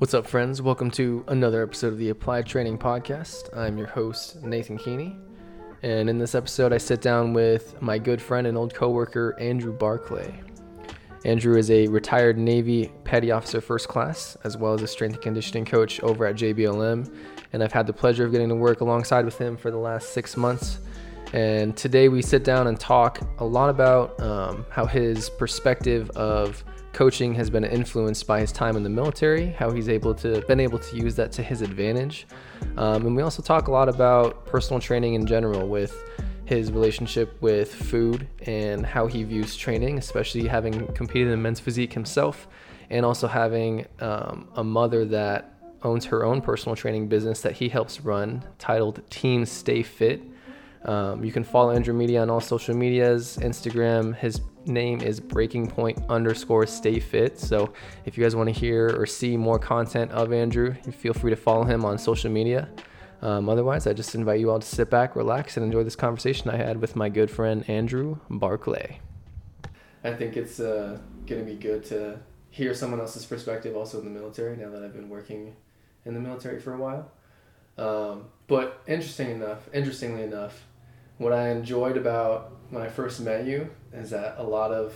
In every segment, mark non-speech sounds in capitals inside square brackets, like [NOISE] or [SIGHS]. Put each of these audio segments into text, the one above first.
What's up, friends? Welcome to another episode of the Applied Training Podcast. I'm your host, Nathan Keeney. And in this episode, I sit down with my good friend and old coworker, Andrew Barclay. Andrew is a retired Navy Petty Officer First Class, as well as a strength and conditioning coach over at JBLM. And I've had the pleasure of getting to work alongside with him for the last six months. And today we sit down and talk a lot about um, how his perspective of coaching has been influenced by his time in the military, how he's able to been able to use that to his advantage, um, and we also talk a lot about personal training in general with his relationship with food and how he views training, especially having competed in men's physique himself, and also having um, a mother that owns her own personal training business that he helps run, titled Team Stay Fit. Um, you can follow Andrew Media on all social medias, Instagram. His name is Breaking Point underscore Stay Fit. So if you guys want to hear or see more content of Andrew, feel free to follow him on social media. Um, otherwise, I just invite you all to sit back, relax, and enjoy this conversation I had with my good friend Andrew Barclay. I think it's uh, going to be good to hear someone else's perspective also in the military now that I've been working in the military for a while. Um, but interesting enough, interestingly enough, what I enjoyed about when I first met you is that a lot of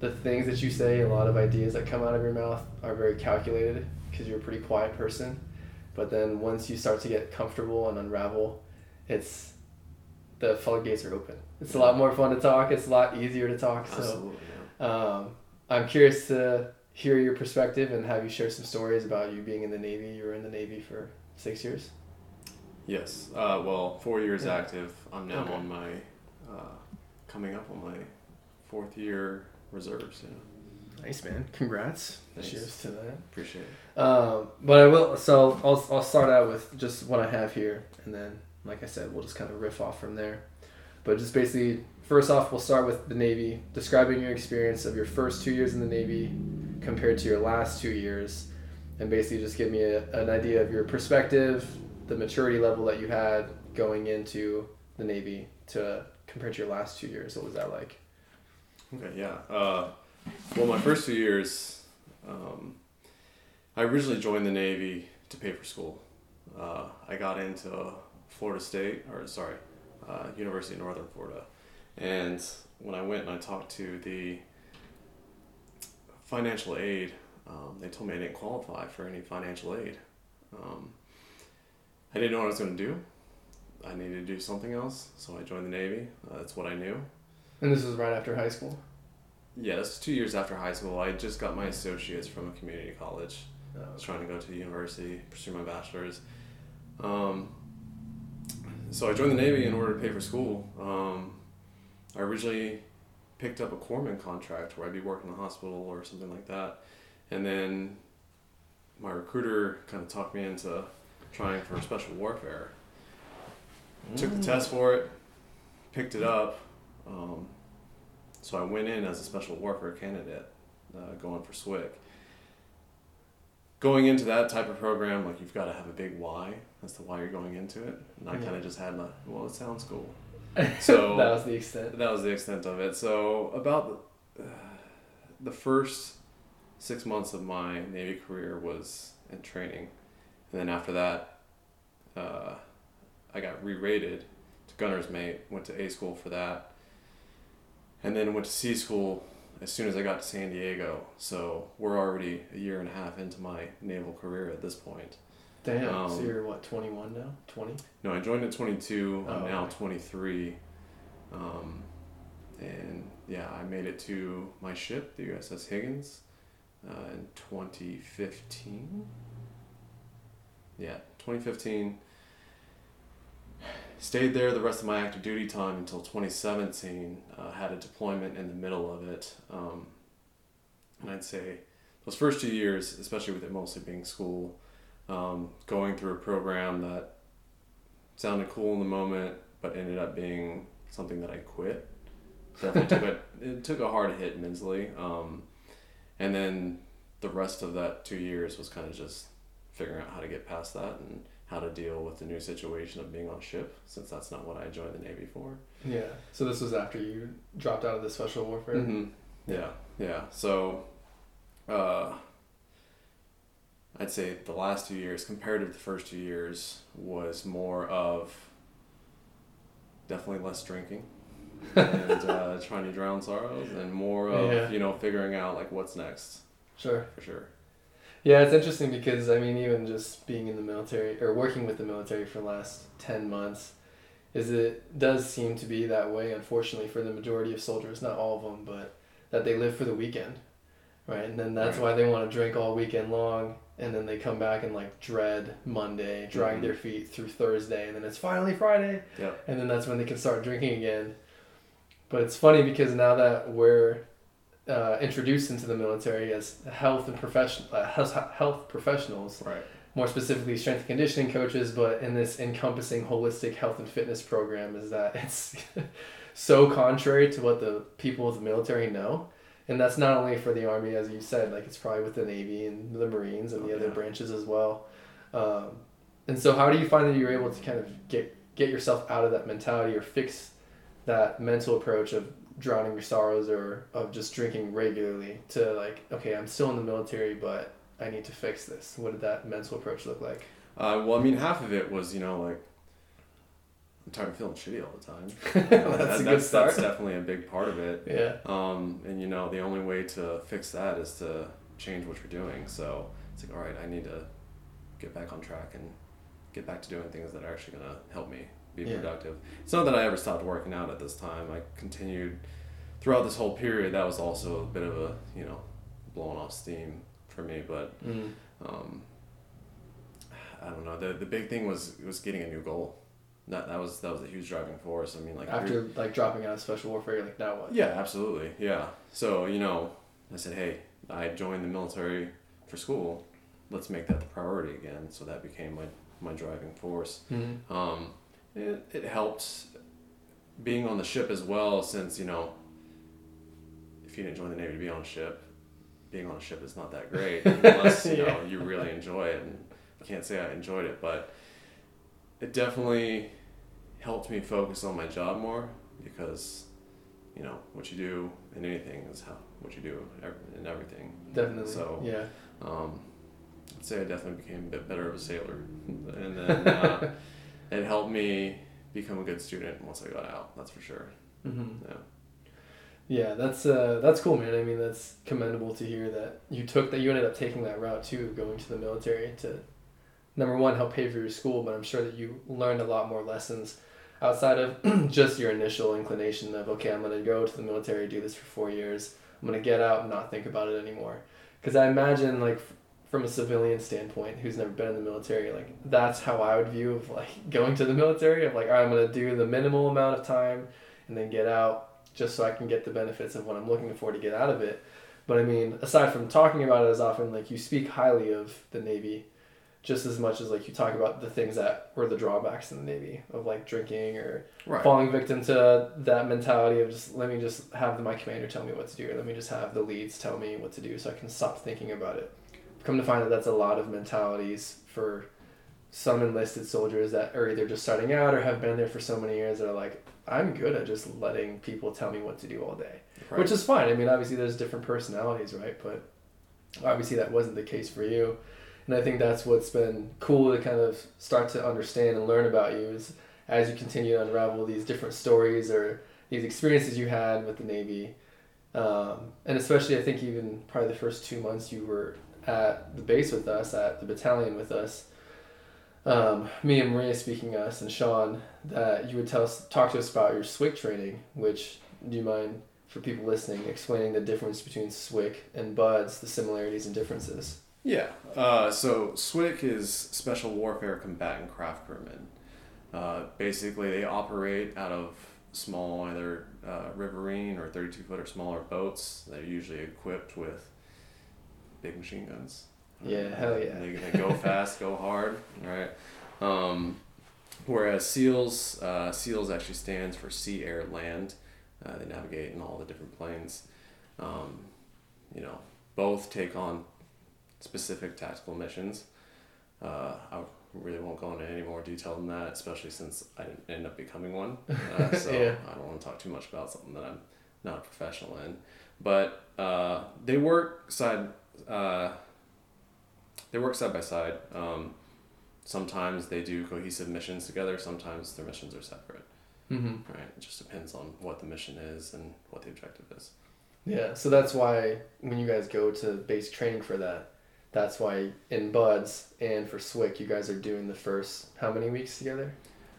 the things that you say, a lot of ideas that come out of your mouth are very calculated because you're a pretty quiet person. But then once you start to get comfortable and unravel, it's the floodgates are open. It's a lot more fun to talk. It's a lot easier to talk. So, Absolutely, um, I'm curious to hear your perspective and have you share some stories about you being in the Navy. You were in the Navy for six years. Yes. Uh, well, four years Yeah. active. I'm now Okay. on my uh, coming up on my fourth year reserves. Yeah. Nice man. Congrats. Thanks. Cheers to that. Appreciate it. Um, but I will. So I'll I'll start out with just what I have here, and then, like I said, we'll just kind of riff off from there. But just basically, first off, we'll start with the Navy, describing your experience of your first two years in the Navy compared to your last two years, and basically just give me a, an idea of your perspective, the maturity level that you had going into the Navy to compared to your last two years. What was that like? Okay. Yeah. Uh, well, my first two years, um, I originally joined the Navy to pay for school. Uh, I got into Florida State, or sorry, uh, University of Northern Florida, and when I went and I talked to the financial aid, um, they told me I didn't qualify for any financial aid. Um, I didn't know what I was going to do. I needed to do something else, so I joined the Navy. Uh, that's what I knew. And this was right after high school. Yeah, this was two years after high school. I just got my associates from a community college. Uh, I was trying to go to the university, pursue my bachelor's. Um, so I joined the Navy in order to pay for school. Um, I originally picked up a corpsman contract where I'd be working in the hospital or something like that. And then my recruiter kind of talked me into trying for special warfare. Took the test for it, picked it up. Um, so I went in as a special warfare candidate, uh, going for SWCC. Going into that type of program, like you've got to have a big why as to why you're going into it. And I Yeah. kind of just had a, well, it sounds cool. [LAUGHS] So- that was the extent. That was the extent of it. So about the, uh, the first six months of my Navy career was in training, and then after that, uh, I got re-rated to gunner's mate. Went to A school for that, and then went to C school as soon as I got to San Diego. So we're already a year and a half into my naval career at this point. Damn. so Um, you're what, 21 now? 20? No, I joined at 22. I'm Oh, now okay. 23. Um, and yeah, I made it to my ship, the USS Higgins, uh, in 2015. Yeah, 2015. Stayed there the rest of my active duty time until 2017. Uh, had a deployment in the middle of it. Um, and I'd say those first two years, especially with it mostly being school, um, going through a program that sounded cool in the moment, but ended up being something that I quit. [LAUGHS] Definitely took a it took a hard hit mentally, um, and then the rest of that two years was kind of just figuring out how to get past that and how to deal with the new situation of being on ship, since that's not what I joined the Navy for. Yeah. So this was after you dropped out of the special warfare? hmm Yeah, yeah. So, uh, I'd say the last two years, compared to the first two years, was more of definitely less drinking [LAUGHS] and uh, trying to drown sorrows, and more of Yeah. you know figuring out like what's next Sure. for sure. Yeah, it's interesting because I mean, even just being in the military or working with the military for the last ten months, is it does seem to be that way. Unfortunately, for the majority of soldiers, not all of them, but that they live for the weekend, right? And then that's Right. why they want to drink all weekend long, and then they come back and like dread Monday, drag Mhm. their feet through Thursday, and then it's finally Friday, Yep. and then that's when they can start drinking again. But it's funny because now that we're uh, introduced into the military as health and profession uh, health professionals, Right. more specifically strength and conditioning coaches, but in this encompassing holistic health and fitness program, is that [LAUGHS] it's so contrary to what the people of the military know. And that's not only for the Army, as you said, like it's probably with the Navy and the Marines and the Oh, other yeah. branches as well. Um, and so, how do you find that you're able to kind of get get yourself out of that mentality or fix that mental approach of drowning your sorrows or of just drinking regularly to like, okay, I'm still in the military, but I need to fix this. What did that mental approach look like? Uh, well, I mean, half of it was you know like I'm tired of feeling shitty all the time. You [LAUGHS] know, That's that- a good that's, start. That's definitely a big part of it. Yeah. Um, and you know, the only way to fix that is to change what you're doing. So it's like, all right, I need to get back on track and get back to doing things that are actually gonna help me be Yeah. productive. It's not that I ever stopped working out at this time. I continued throughout this whole period. That was also a bit of a you know blowing off steam for me, but Mm. um, I don't know. The the big thing was was getting a new goal. That that was that was a huge driving force. I mean, like After like dropping out of special warfare, like now what? yeah, absolutely. Yeah. So, you know, I said, hey, I joined the military for school. Let's make that the priority again. So that became my, my driving force. Mm-hmm. Um, it, it helped being on the ship as well, since, you know, if you didn't join the Navy to be on a ship, being on a ship is not that great [LAUGHS] unless, you know, Yeah. you really enjoy it. And I can't say I enjoyed it, but it definitely helped me focus on my job more because you know what you do in anything is how what you do in everything. Definitely. So- yeah. Um, I'd say I definitely became a bit better of a sailor, [LAUGHS] and then uh, [LAUGHS] it helped me become a good student once I got out. That's for sure. Mm-hmm. Yeah. Yeah, that's uh, that's cool, man. I mean, that's commendable to hear that you took that you ended up taking that route too, going to the military to number one help pay for your school, but I'm sure that you learned a lot more lessons outside of [CLEARS THROAT] just your initial inclination of okay, I'm gonna go to the military, do this for four years, I'm gonna get out and not think about it anymore. Because I imagine like from a civilian standpoint, who's never been in the military, like that's how I would view of like [LAUGHS] going to the military. Of like, right, I'm gonna do the minimal amount of time and then get out just so I can get the benefits of what I'm looking for to get out of it. But I mean, aside from talking about it as often, like you speak highly of the Navy, just as much as like you talk about the things that were the drawbacks in the Navy of like drinking or Right. falling victim to that mentality of just let me just have my commander tell me what to do or let me just have the leads tell me what to do so I can stop thinking about it. Come to find that that's a lot of mentalities for some enlisted soldiers that are either just starting out or have been there for so many years that are like, I'm good at just letting people tell me what to do all day. Right. Which is fine. I mean, obviously there's different personalities, right? But obviously that wasn't the case for you. And I think that's what's been cool to kind of start to understand and learn about you is as you continue to unravel these different stories or these experiences you had with the Navy. Um, and especially, I think even probably the first two months you were at the base with us, at the battalion with us. Um, me and Maria speaking us and Sean, that you would tell us, talk to us about your SWCC training, which do you mind for people listening explaining the difference between SWCC and BUDS, the similarities and differences? Yeah. Uh, so SWCC is Special Warfare Combatant Craft Crewmen. Uh, basically, they operate out of small, either uh, riverine or 32 foot or smaller boats. They're usually equipped with big machine guns. Yeah, hell yeah. They, they go [LAUGHS] fast, go hard, right? Um, whereas SEALs, uh, SEALs actually stands for Sea, Air, Land. Uh, they navigate in all the different planes. Um, you know, both take on specific tactical missions. Uh, I really won't go into any more detail than that, especially since I didn't end up becoming one. [LAUGHS] Uh, so Yeah. I don't want to talk too much about something that I'm not a professional in. But uh, they work side. Uh, they work side by side. Um, sometimes they do cohesive missions together. Sometimes their missions are separate. Mm-hmm. Right. It just depends on what the mission is and what the objective is. Yeah, so that's why when you guys go to basic training for that, that's why in Buds and for SWCC, you guys are doing the first how many weeks together?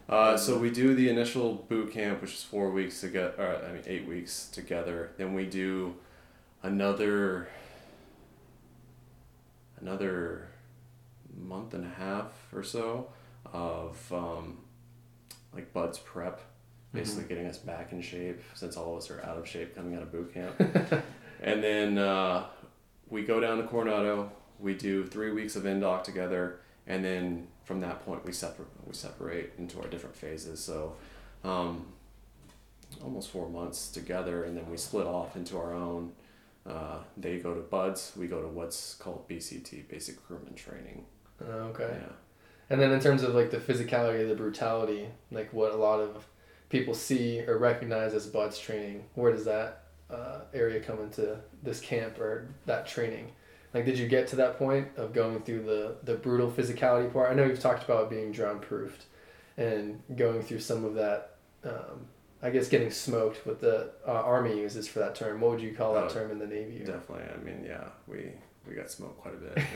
Uh, so we do the initial boot camp, which is four weeks together. I mean eight weeks together. Then we do another another month and a half or so of um, like buds prep, basically getting us back in shape since all of us are out of shape coming out of boot camp. [LAUGHS] and then uh, we go down to Coronado. We do three weeks of indoc together, and then from that point we separate we separate into our different phases. So. Um, almost four months together, and then we split off into our own. Uh, they go to Buds, we go to what's called BCT, Basic Crewman Training. Oh, okay. Yeah. And then in terms of like the physicality, the brutality, like what a lot of people see or recognize as Buds training, where does that uh, area come into this camp or that training? Like, did you get to that point of going through the the brutal physicality part? I know you've talked about being drown proofed, and going through some of that. Um, I guess getting smoked, what the uh, army uses for that term. What would you call that Oh, term in the navy? or- Definitely. I mean, yeah, we we got smoked quite a bit. [LAUGHS]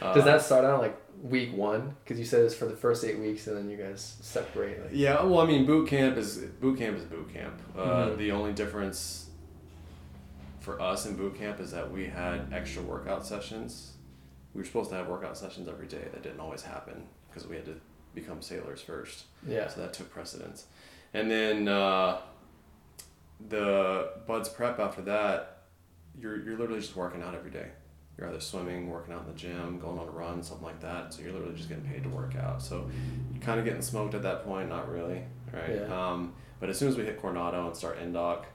Does Uh, that start out like week one? Because you said it's for the first eight weeks, and then you guys separate. Like, Yeah, well, I mean, boot camp is boot camp is boot camp. Uh, Mhm. The only difference for us in boot camp is that we had extra workout sessions. We were supposed to have workout sessions every day. That didn't always happen because we had to become sailors first. yeah. So that took precedence. And then uh, the buds prep after that, you're you're literally just working out every day. You're either swimming, working out in the gym, going on a run, something like that. So you're literally just getting paid to work out. So you're kind of getting smoked at that point, not really, right? Yeah. Um, but as soon as we hit Coronado and start indoc,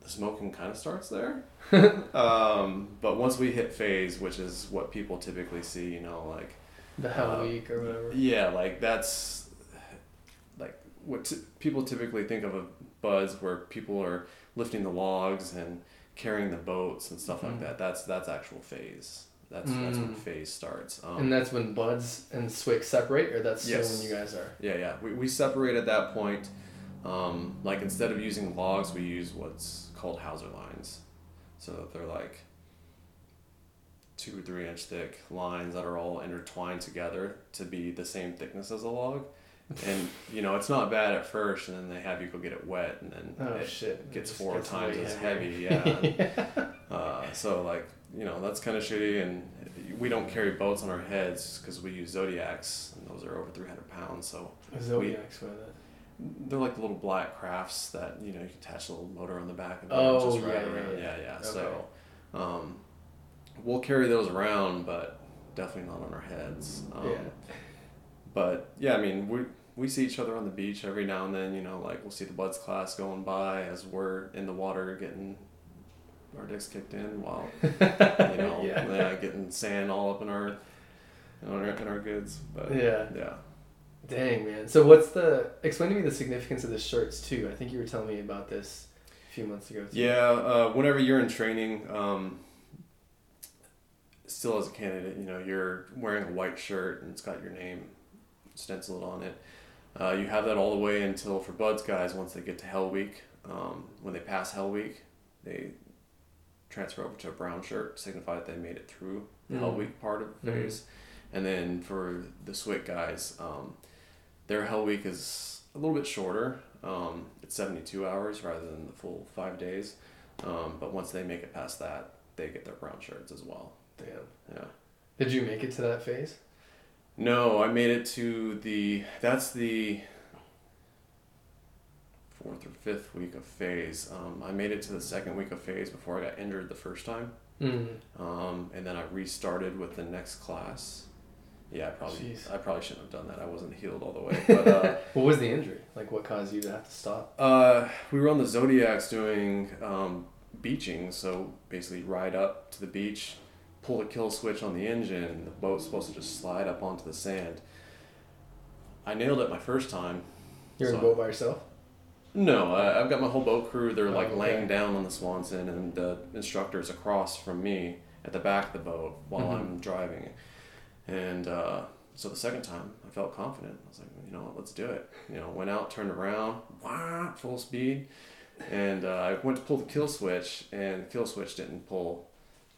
the smoking kind of starts there. [LAUGHS] um, but once we hit phase, which is what people typically see, you know, like The hell Uh, week or whatever. yeah, like that's what t- people typically think of a Buds where people are lifting the logs and carrying the boats and stuff Mhm. like that. That's that's actual phase. That's that's when Mm. phase starts. Um, and that's when Buds and SWCC separate, or that's Yes. when you guys are. yeah, yeah. We, we separate at that point. Um, like instead of using logs, we use what's called hawser lines. So that they're like two or three inch thick lines that are all intertwined together to be the same thickness as a log. And you know it's not bad at first, and then they have you go get it wet, and then Oh it shit! Gets just four gets times as heavy. [LAUGHS] Yeah. uh, so like you know that's kind of shitty, and we don't carry boats on our heads because we use zodiacs, and those are over three hundred pounds. So Zodiacs it. they're like the little black crafts that you know you can attach a little motor on the back of it Oh, and just yeah, ride yeah, around. yeah. Yeah, yeah. Okay. So um, we'll carry those around, but definitely not on our heads. Um, yeah. But yeah, I mean we we see each other on the beach every now and then. You know, like we'll see the buds class going by as we're in the water getting our dicks kicked in while [LAUGHS] you know yeah. yeah, getting sand all up in our in our, in our goods. But Yeah. yeah. Dang man. So what's the? Explain to me the significance of the shirts too. I think you were telling me about this a few months ago. Too. Yeah, uh, whenever you're in training, um, still as a candidate, you know, you're wearing a white shirt and it's got your name stenciled on it. Uh, you have that all the way until for Buds guys, once they get to Hell Week, um, when they pass Hell Week, they transfer over to a brown shirt, to signify that they made it through the Hell Mhm. Week part of the Mhm. phase. And then for the SWCC guys, um, their Hell Week is a little bit shorter. Um, it's 72 hours rather than the full five days. Um, but once they make it past that, they get their brown shirts as well. Damn. Yeah. Did you make it to that phase? No, I made it to the. That's the fourth or fifth week of phase. Um, I made it to the second week of phase before I got injured the first time. Mm. Um, and then I restarted with the next class. Yeah, I probably Jeez. I probably shouldn't have done that. I wasn't healed all the way. But uh, [LAUGHS] What was the injury? Like what caused you to have to stop? uh, we were on the Zodiacs doing um, beaching, so basically ride up to the beach, pull the kill switch on the engine, the boat's supposed to just slide up onto the sand. I nailed it my first time. You're in So- a boat by yourself. No, I, I've got my whole boat crew. They're like Oh, okay. laying down on the sponson, and the instructor's across from me, at the back of the boat while Mhm. I'm driving. And uh, so the second time, I felt confident. I was like, you know what, let's do it. You know, went out, turned around, wah, full speed. And uh, I went to pull the kill switch, and the kill switch didn't pull.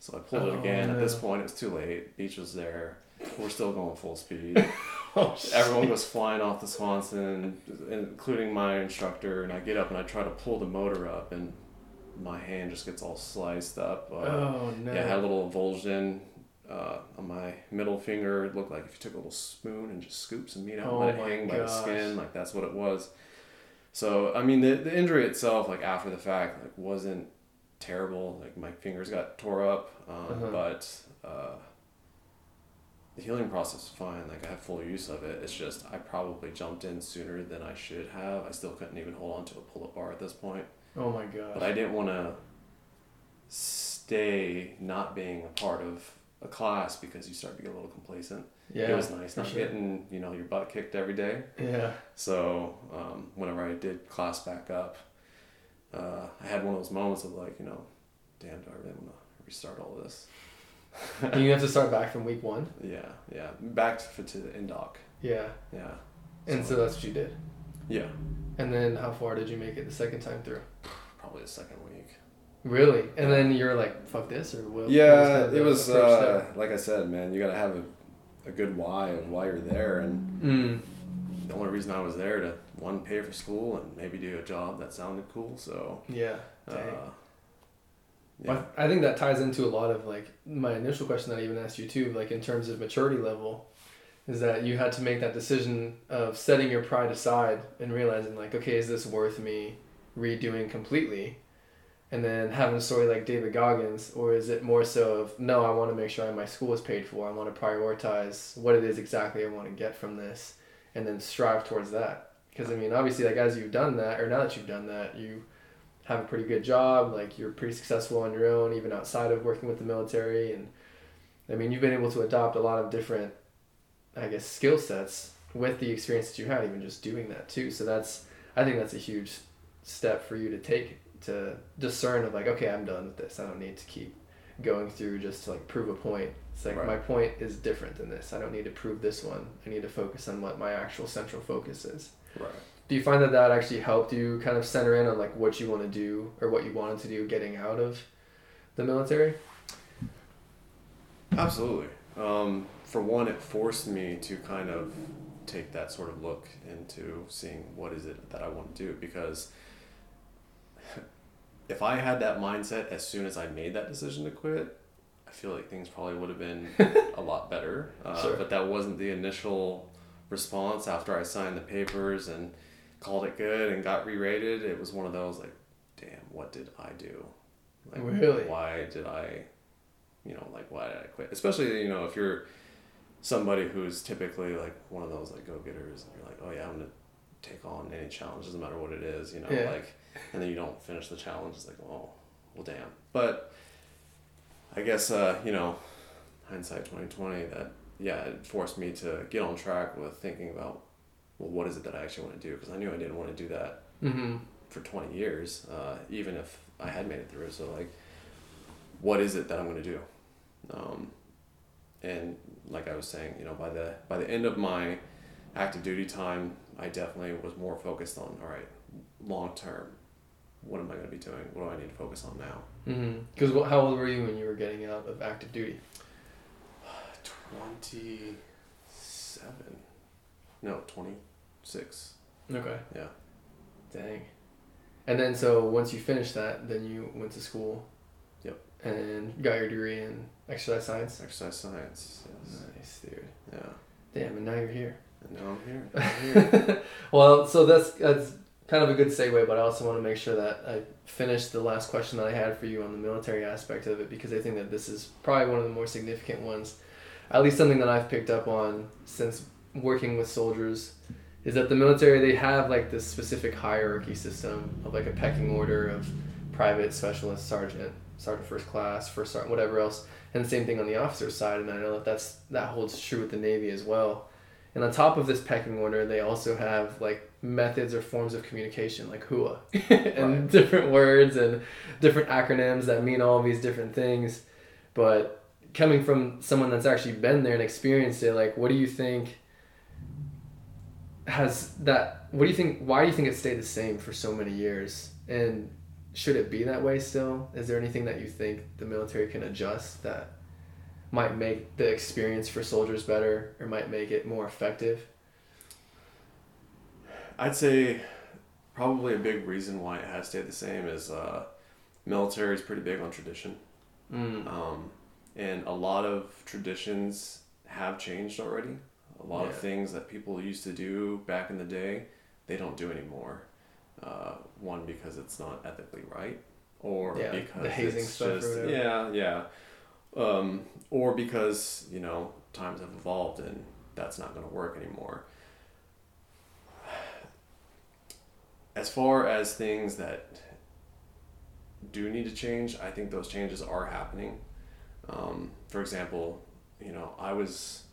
So I pulled it Oh, again. At this point, it was too late. Beach was there. We're still going full speed. [LAUGHS] Oh, Everyone goes flying off the sponson, including my instructor. And I get up and I try to pull the motor up, and my hand just gets all sliced up. Uh, Oh no. yeah, I had a little avulsion uh, on my middle finger. It looked like if you took a little spoon and just scooped some meat out Oh and let it hang by the skin, like that's what it was. So I mean, the the injury itself, like after the fact, like wasn't terrible. Like my fingers got tore up, um, Uh-huh. but uh, the healing process is fine. Like I have full use of it. It's just I probably jumped in sooner than I should have. I still couldn't even hold on to a pull up bar at this point. oh my god. But I didn't want to stay not being a part of a class because you start to get a little complacent. yeah. it was nice not sure. getting you know your butt kicked every day. Yeah. So um, whenever I did class back up, uh, I had one of those moments of like you know, damn, do I really want to restart all this? And [LAUGHS] you have to start back from week one. Yeah, yeah, back to, to the indoc. Yeah. Yeah, And so that's what you did. yeah, And then how far did you make it the second time through? probably the second week. Really? And then you're like, fuck this, or what? Yeah, kind of it was uh, like I said, man. You gotta have a, a good why of why you're there, and Mm. the only reason I was there to one pay for school and maybe do a job that sounded cool. So, Yeah. uh, yeah, But I think that ties into a lot of like my initial question that I even asked you too, like in terms of maturity level, is that you had to make that decision of setting your pride aside and realizing like, okay, is this worth me redoing completely? And then having a story like David Goggins, or is it more so of no, I want to make sure my school is paid for. I want to prioritize what it is exactly I want to get from this, and then strive towards that. Because I mean, obviously, like as you've done that, or now that you've done that, you have a pretty good job. Like you're pretty successful on your own, even outside of working with the military. And I mean, you've been able to adopt a lot of different, I guess, skill sets with the experience that you had, even just doing that too. So that's, I think that's a huge step for you to take to discern of like, okay, I'm done with this. I don't need to keep going through just to like prove a point. It's like Right. my point is different than this. I don't need to prove this one. I need to focus on what my actual central focus is. Right. Do you find that that actually helped you kind of center in on like what you want to do or what you wanted to do getting out of the military? Absolutely. Um, for one, it forced me to kind of take that sort of look into seeing what is it that I want to do because [LAUGHS] if I had that mindset as soon as I made that decision to quit, I feel like things probably would have been [LAUGHS] a lot better. Uh, Sure. But that wasn't the initial response after I signed the papers and called it good and got re-rated. It was one of those like, damn, what did I do? Like, Really? Why did I, you know, like why did I quit? Especially you know if you're somebody who's typically like one of those like go-getters and you're like, oh yeah, I'm gonna take on any challenge, doesn't matter what it is, you know, Yeah. like, and then you don't finish the challenge. It's like, oh, well, damn. But I guess uh, you know, hindsight twenty twenty. That yeah, it forced me to get on track with thinking about well, what is it that I actually want to do? Because I knew I didn't want to do that Mm-hmm. for 20 years, uh, even if I had made it through. So, like, what is it that I'm going to do? Um, and like I was saying, you know, by the by the end of my active duty time, I definitely was more focused on all right, long term. What am I going to be doing? What do I need to focus on now? Mm-hmm. Because how old were you when you were getting out of active duty? Twenty seven, no, twenty six. Okay. Yeah. Dang. And then so once you finished that, then you went to school. Yep. And got your degree in exercise science. Exercise science. Yes. Nice, dude. Yeah. Damn, and now you're here. And now I'm here. I'm here. [LAUGHS] well, so that's that's kind of a good segue, but I also want to make sure that I finish the last question that I had for you on the military aspect of it because I think that this is probably one of the more significant ones, at least something that I've picked up on since working with soldiers, is that the military they have like this specific hierarchy system of like a pecking order of private, specialist, sergeant, sergeant first class, first sergeant, whatever else, and the same thing on the officer side, and I know that that's that holds true with the Navy as well. And on top of this pecking order, they also have like methods or forms of communication, like HUA, [LAUGHS] and Right. different words and different acronyms that mean all these different things. But coming from someone that's actually been there and experienced it, like, what do you think has that? What do you think? Why do you think it stayed the same for so many years? And should it be that way still? Is there anything that you think the military can adjust that might make the experience for soldiers better or might make it more effective? I'd say probably a big reason why it has stayed the same is uh, military is pretty big on tradition. Mm. Um, and a lot of traditions have changed already. A lot of things that people used to do back in the day, they don't do anymore. Uh, one because it's not ethically right, or Yeah, because the hazing it's just yeah, yeah, um, or because you know times have evolved and that's not going to work anymore. As far as things that do need to change, I think those changes are happening. Um, for example, you know, I was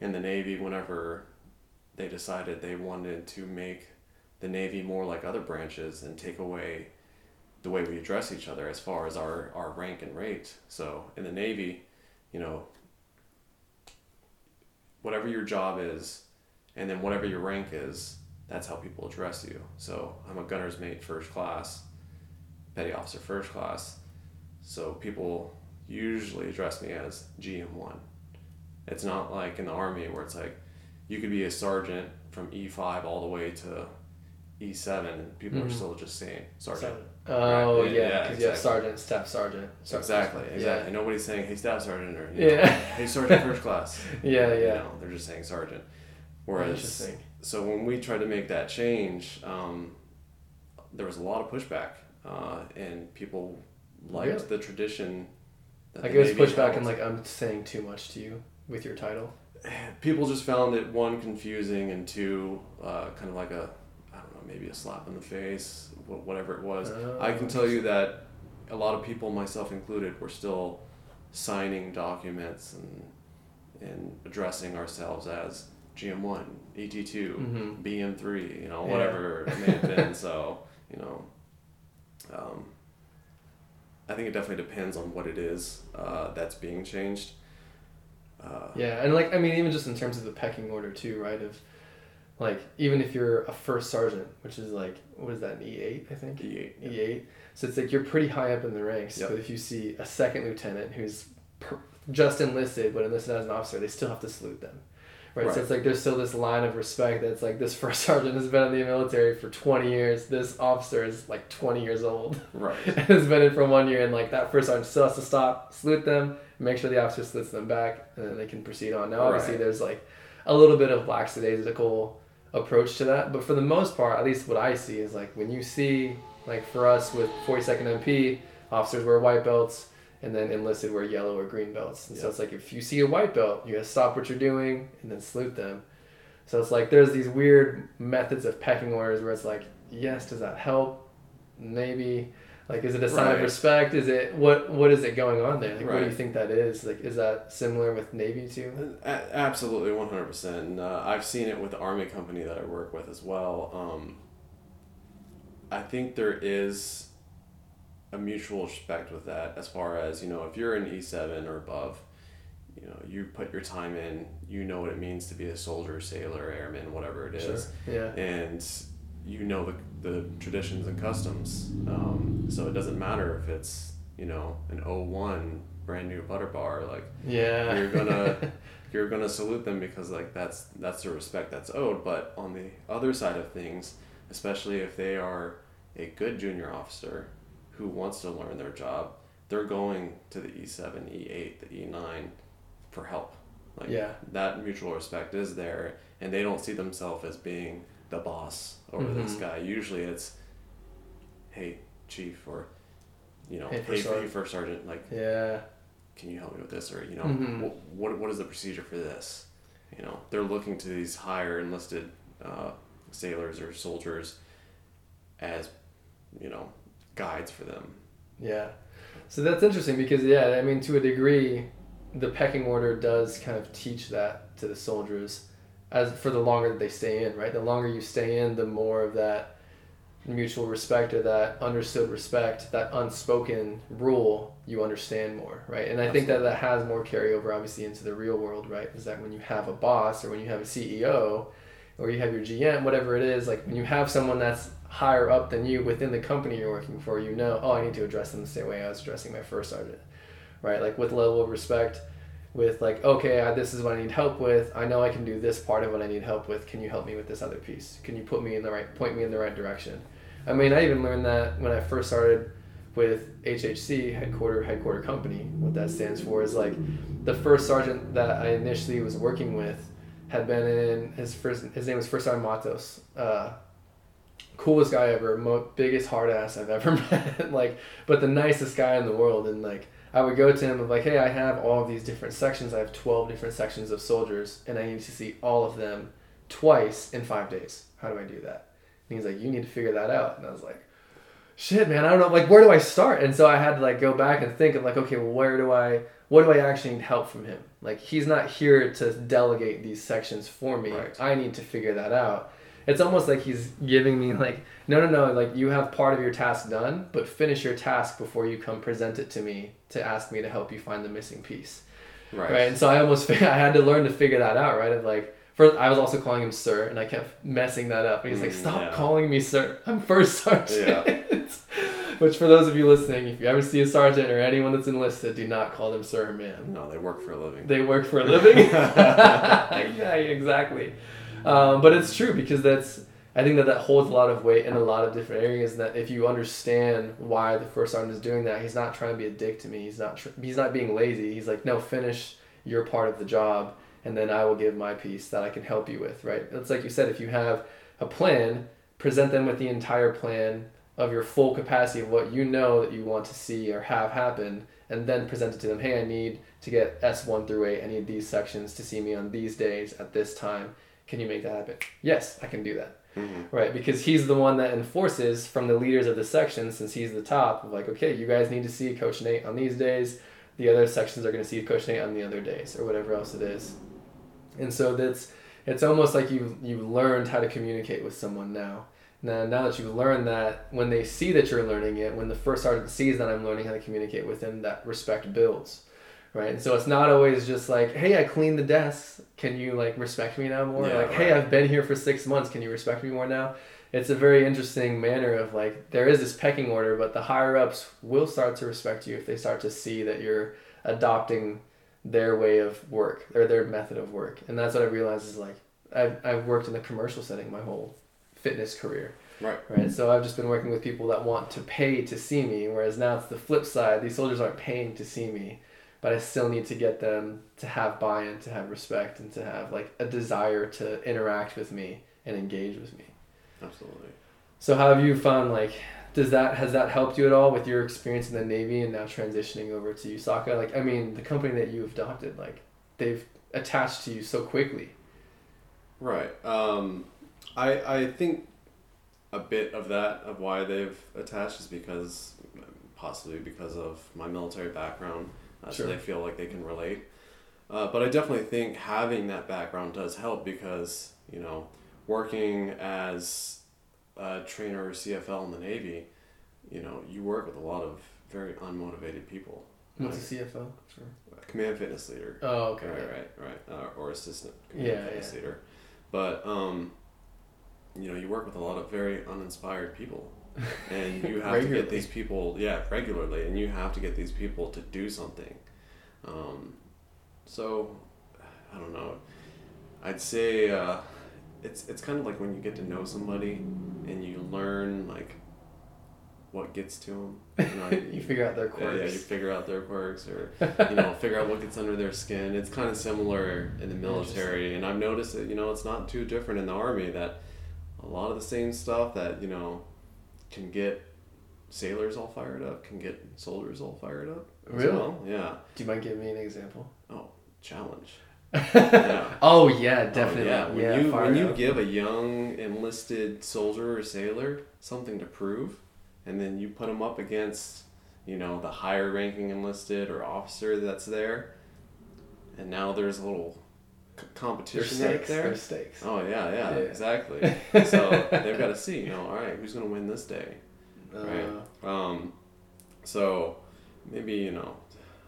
in the Navy whenever they decided they wanted to make the Navy more like other branches and take away the way we address each other as far as our, our rank and rate. So in the Navy, you know, whatever your job is, and then whatever your rank is, that's how people address you. So I'm a gunner's mate first class, petty officer first class. So people usually address me as GM1. It's not like in the army where it's like you could be a sergeant from E5 all the way to E7 and people Mhm. are still just saying sergeant. Oh Right, yeah, yeah, because you have sergeant, staff sergeant. sergeant. Exactly, Yeah. exactly. Nobody's saying, "Hey, staff sergeant," or you know, Yeah. [LAUGHS] "Hey, sergeant first [LAUGHS] class." Yeah, You yeah. know, they're just saying sergeant. Whereas, Interesting. so when we tried to make that change, um, there was a lot of pushback, uh, and people liked Really? the tradition. That Like the it was Navy pushed back and like I'm saying too much to you with your title. [SIGHS] people just found it one confusing and two uh, kind of like a I don't know maybe a slap in the face whatever it was. Oh, I can tell you that a lot of people, myself included, were still signing documents and and addressing ourselves as GM1, ET2, Mhm. BM3, you know, Yeah. whatever it may have been. [LAUGHS] So, you know, um, I think it definitely depends on what it is uh, that's being changed. Uh, Yeah, and like I mean, even just in terms of the pecking order too, right? Of like even if you're a first sergeant, which is like what is that, an E eight, I think. E8. E eight. So it's like you're pretty high up in the ranks. Yep. But if you see a second lieutenant who's per- just enlisted but enlisted as an officer, they still have to salute them. Right? Right. So it's like there's still this line of respect that's like this first [LAUGHS] sergeant has been in the military for 20 years. This officer is like 20 years old. Right. [LAUGHS] and has been in for one year, and like that first sergeant still has to stop, salute them, make sure the officer salutes them back, and then they can proceed on. Now, obviously, Right. there's like a little bit of lackadaisical approach to that, but for the most part, at least what I see is like when you see, like for us with 42nd MP, officers wear white belts, and then enlisted wear yellow or green belts. And so it's like if you see a white belt, you gotta stop what you're doing and then salute them. So it's like there's these weird methods of pecking orders where it's like, yes, does that help? Maybe. Like, is it a sign of respect? Is it what? What is it going on there? Like, what do you think that is? Like, is that similar with Navy too? A- absolutely, one hundred percent. Uh, I've seen it with the army company that I work with as well. Um, I think there is a mutual respect with that, as far as you know, if you're an E seven or above, you know, you put your time in. You know what it means to be a soldier, sailor, airman, whatever it is sure. Yeah. and you know the, the traditions and customs. Um, so it doesn't matter if it's, you know, an 01 brand new butter bar, like Yeah. You're gonna- [LAUGHS] you're gonna salute them because like that's that's the respect that's owed. But on the other side of things, especially if they are a good junior officer who wants to learn their job, they're going to the E seven, E eight, the E nine for help. Like Yeah. that mutual respect is there, and they don't see themselves as being the boss over this Mhm. guy. Usually it's, hey chief, or you know, Hey, hey, first hey, sergeant." first sergeant, like yeah. can you help me with this or you know Mhm. what, what what is the procedure for this you know they're looking to these higher enlisted uh, sailors or soldiers as you know guides for them Yeah. So that's interesting because yeah, I mean to a degree, the pecking order does kind of teach that to the soldiers as for the longer that they stay in, right? The longer you stay in, the more of that mutual respect or that understood respect, that unspoken rule, you understand more, right? And I think that that has more carryover, obviously, into the real world, right? Is that when you have a boss or when you have a CEO or you have your GM, whatever it is, like when you have someone that's higher up than you within the company you're working for, you know, oh, I need to address them the same way I was addressing my first sergeant, right? Like with level of respect, with like, okay, I, this is what I need help with. I know I can do this part of what I need help with. Can you help me with this other piece? Can you put me in the right, point me in the right direction? I mean, I even learned that when I first started with HHC, headquarter headquarter company. What that stands for is like the first sergeant that I initially was working with had been in his first. His name was First Sergeant Matos. Uh, coolest guy ever, mo- biggest hard ass I've ever [LAUGHS] met. like, but the nicest guy in the world. And like, I would go to him of like, hey, I have all of these different sections. I have twelve different sections of soldiers, and I need to see all of them twice in five days. How do I do that? And he's like, you need to figure that out. And I was like, shit, man, I don't know. Like, where do I start? And so I had to like go back and think of like, okay, well, where do I? What do I actually need help from him? Like, he's not here to delegate these sections for me. Right. I need to figure that out it's almost like he's giving me like no no no like you have part of your task done but finish your task before you come present it to me to ask me to help you find the missing piece Right. right, and so i almost i had to learn to figure that out right of like first i was also calling him sir and i kept messing that up and he's like Mm, stop yeah. calling me sir i'm first sergeant Yeah. [LAUGHS] which for those of you listening if you ever see a sergeant or anyone that's enlisted do not call them sir or ma'am No, they work for a living. they work for a living. [LAUGHS] [LAUGHS] yeah, exactly. Um, but it's true because that's. I think that that holds a lot of weight in a lot of different areas. That if you understand why the first sergeant is doing that, he's not trying to be a dick to me. He's not. Tr- he's not being lazy. He's like, no, finish your part of the job, and then I will give my piece that I can help you with. Right? It's like you said. If you have a plan, present them with the entire plan of your full capacity of what you know that you want to see or have happen, and then present it to them. Hey, I need to get S one through eight. I need these sections to see me on these days at this time. Can you make that happen? Yes, I can do that. Mhm. Right, because he's the one that enforces from the leaders of the section, since he's the top. Of like, okay, you guys need to see Coach Nate on these days. The other sections are going to see Coach Nate on the other days, or whatever else it is. And so that's it's almost like you you learned how to communicate with someone now. Now, now that you've learned that, when they see that you're learning it, when the first sergeant sees that I'm learning how to communicate with him, that respect builds, right? And so it's not always just like, hey, I cleaned the desks. Can you like respect me now more? Yeah, like, hey. I've been here for six months. Can you respect me more now? It's a very interesting manner of like there is this pecking order, but the higher ups will start to respect you if they start to see that you're adopting their way of work or their method of work. And that's what I realized is like I've, I've worked in the commercial setting my whole fitness career. Right. Right. So I've just been working with people that want to pay to see me, whereas now it's the flip side. These soldiers aren't paying to see me, but I still need to get them to have buy in, to have respect, and to have like a desire to interact with me and engage with me. Absolutely. So how have you found like does that has that helped you at all with your experience in the Navy and now transitioning over to USACA? Like I mean, the company that you've adopted, like they've attached to you so quickly. Right. Um, I I think a bit of that of why they've attached is because possibly because of my military background, uh, Sure. so they feel like they can relate. Uh, but I definitely think having that background does help because you know working as a trainer or CFL in the Navy, you know you work with a lot of very unmotivated people. What's a CFL? Sure. Command fitness leader. Oh, okay. Right, right, right. Uh, or assistant command Yeah, fitness yeah. leader. But um, you know, you work with a lot of very uninspired people, and you [LAUGHS] have to get these people, yeah, regularly, and you have to get these people to do something. Um, so, I don't know. I'd say uh, it's it's kind of like when you get to know somebody, and you learn like what gets to them. You, know, [LAUGHS] you figure out their yeah, yeah, you figure out their quirks or you know [LAUGHS] figure out what gets under their skin. It's kind of similar in the military, and I've noticed that you know it's not too different in the army. That a lot of the same stuff that you know can get sailors all fired up can get soldiers all fired up. as Really? well. Yeah. Do you mind giving me an example? Oh, challenge. [LAUGHS] oh yeah, Oh, definitely. yeah. When yeah, you when you up. give a young enlisted soldier or sailor something to prove, and then you put them up against, you know, the higher ranking enlisted or officer that's there, and now there's a little competition There's right stakes. there. There's stakes. Oh yeah, yeah, Yeah. exactly. [LAUGHS] so they've got to see, you know, all right, who's gonna win this day, right? Uh, Um, so maybe you know,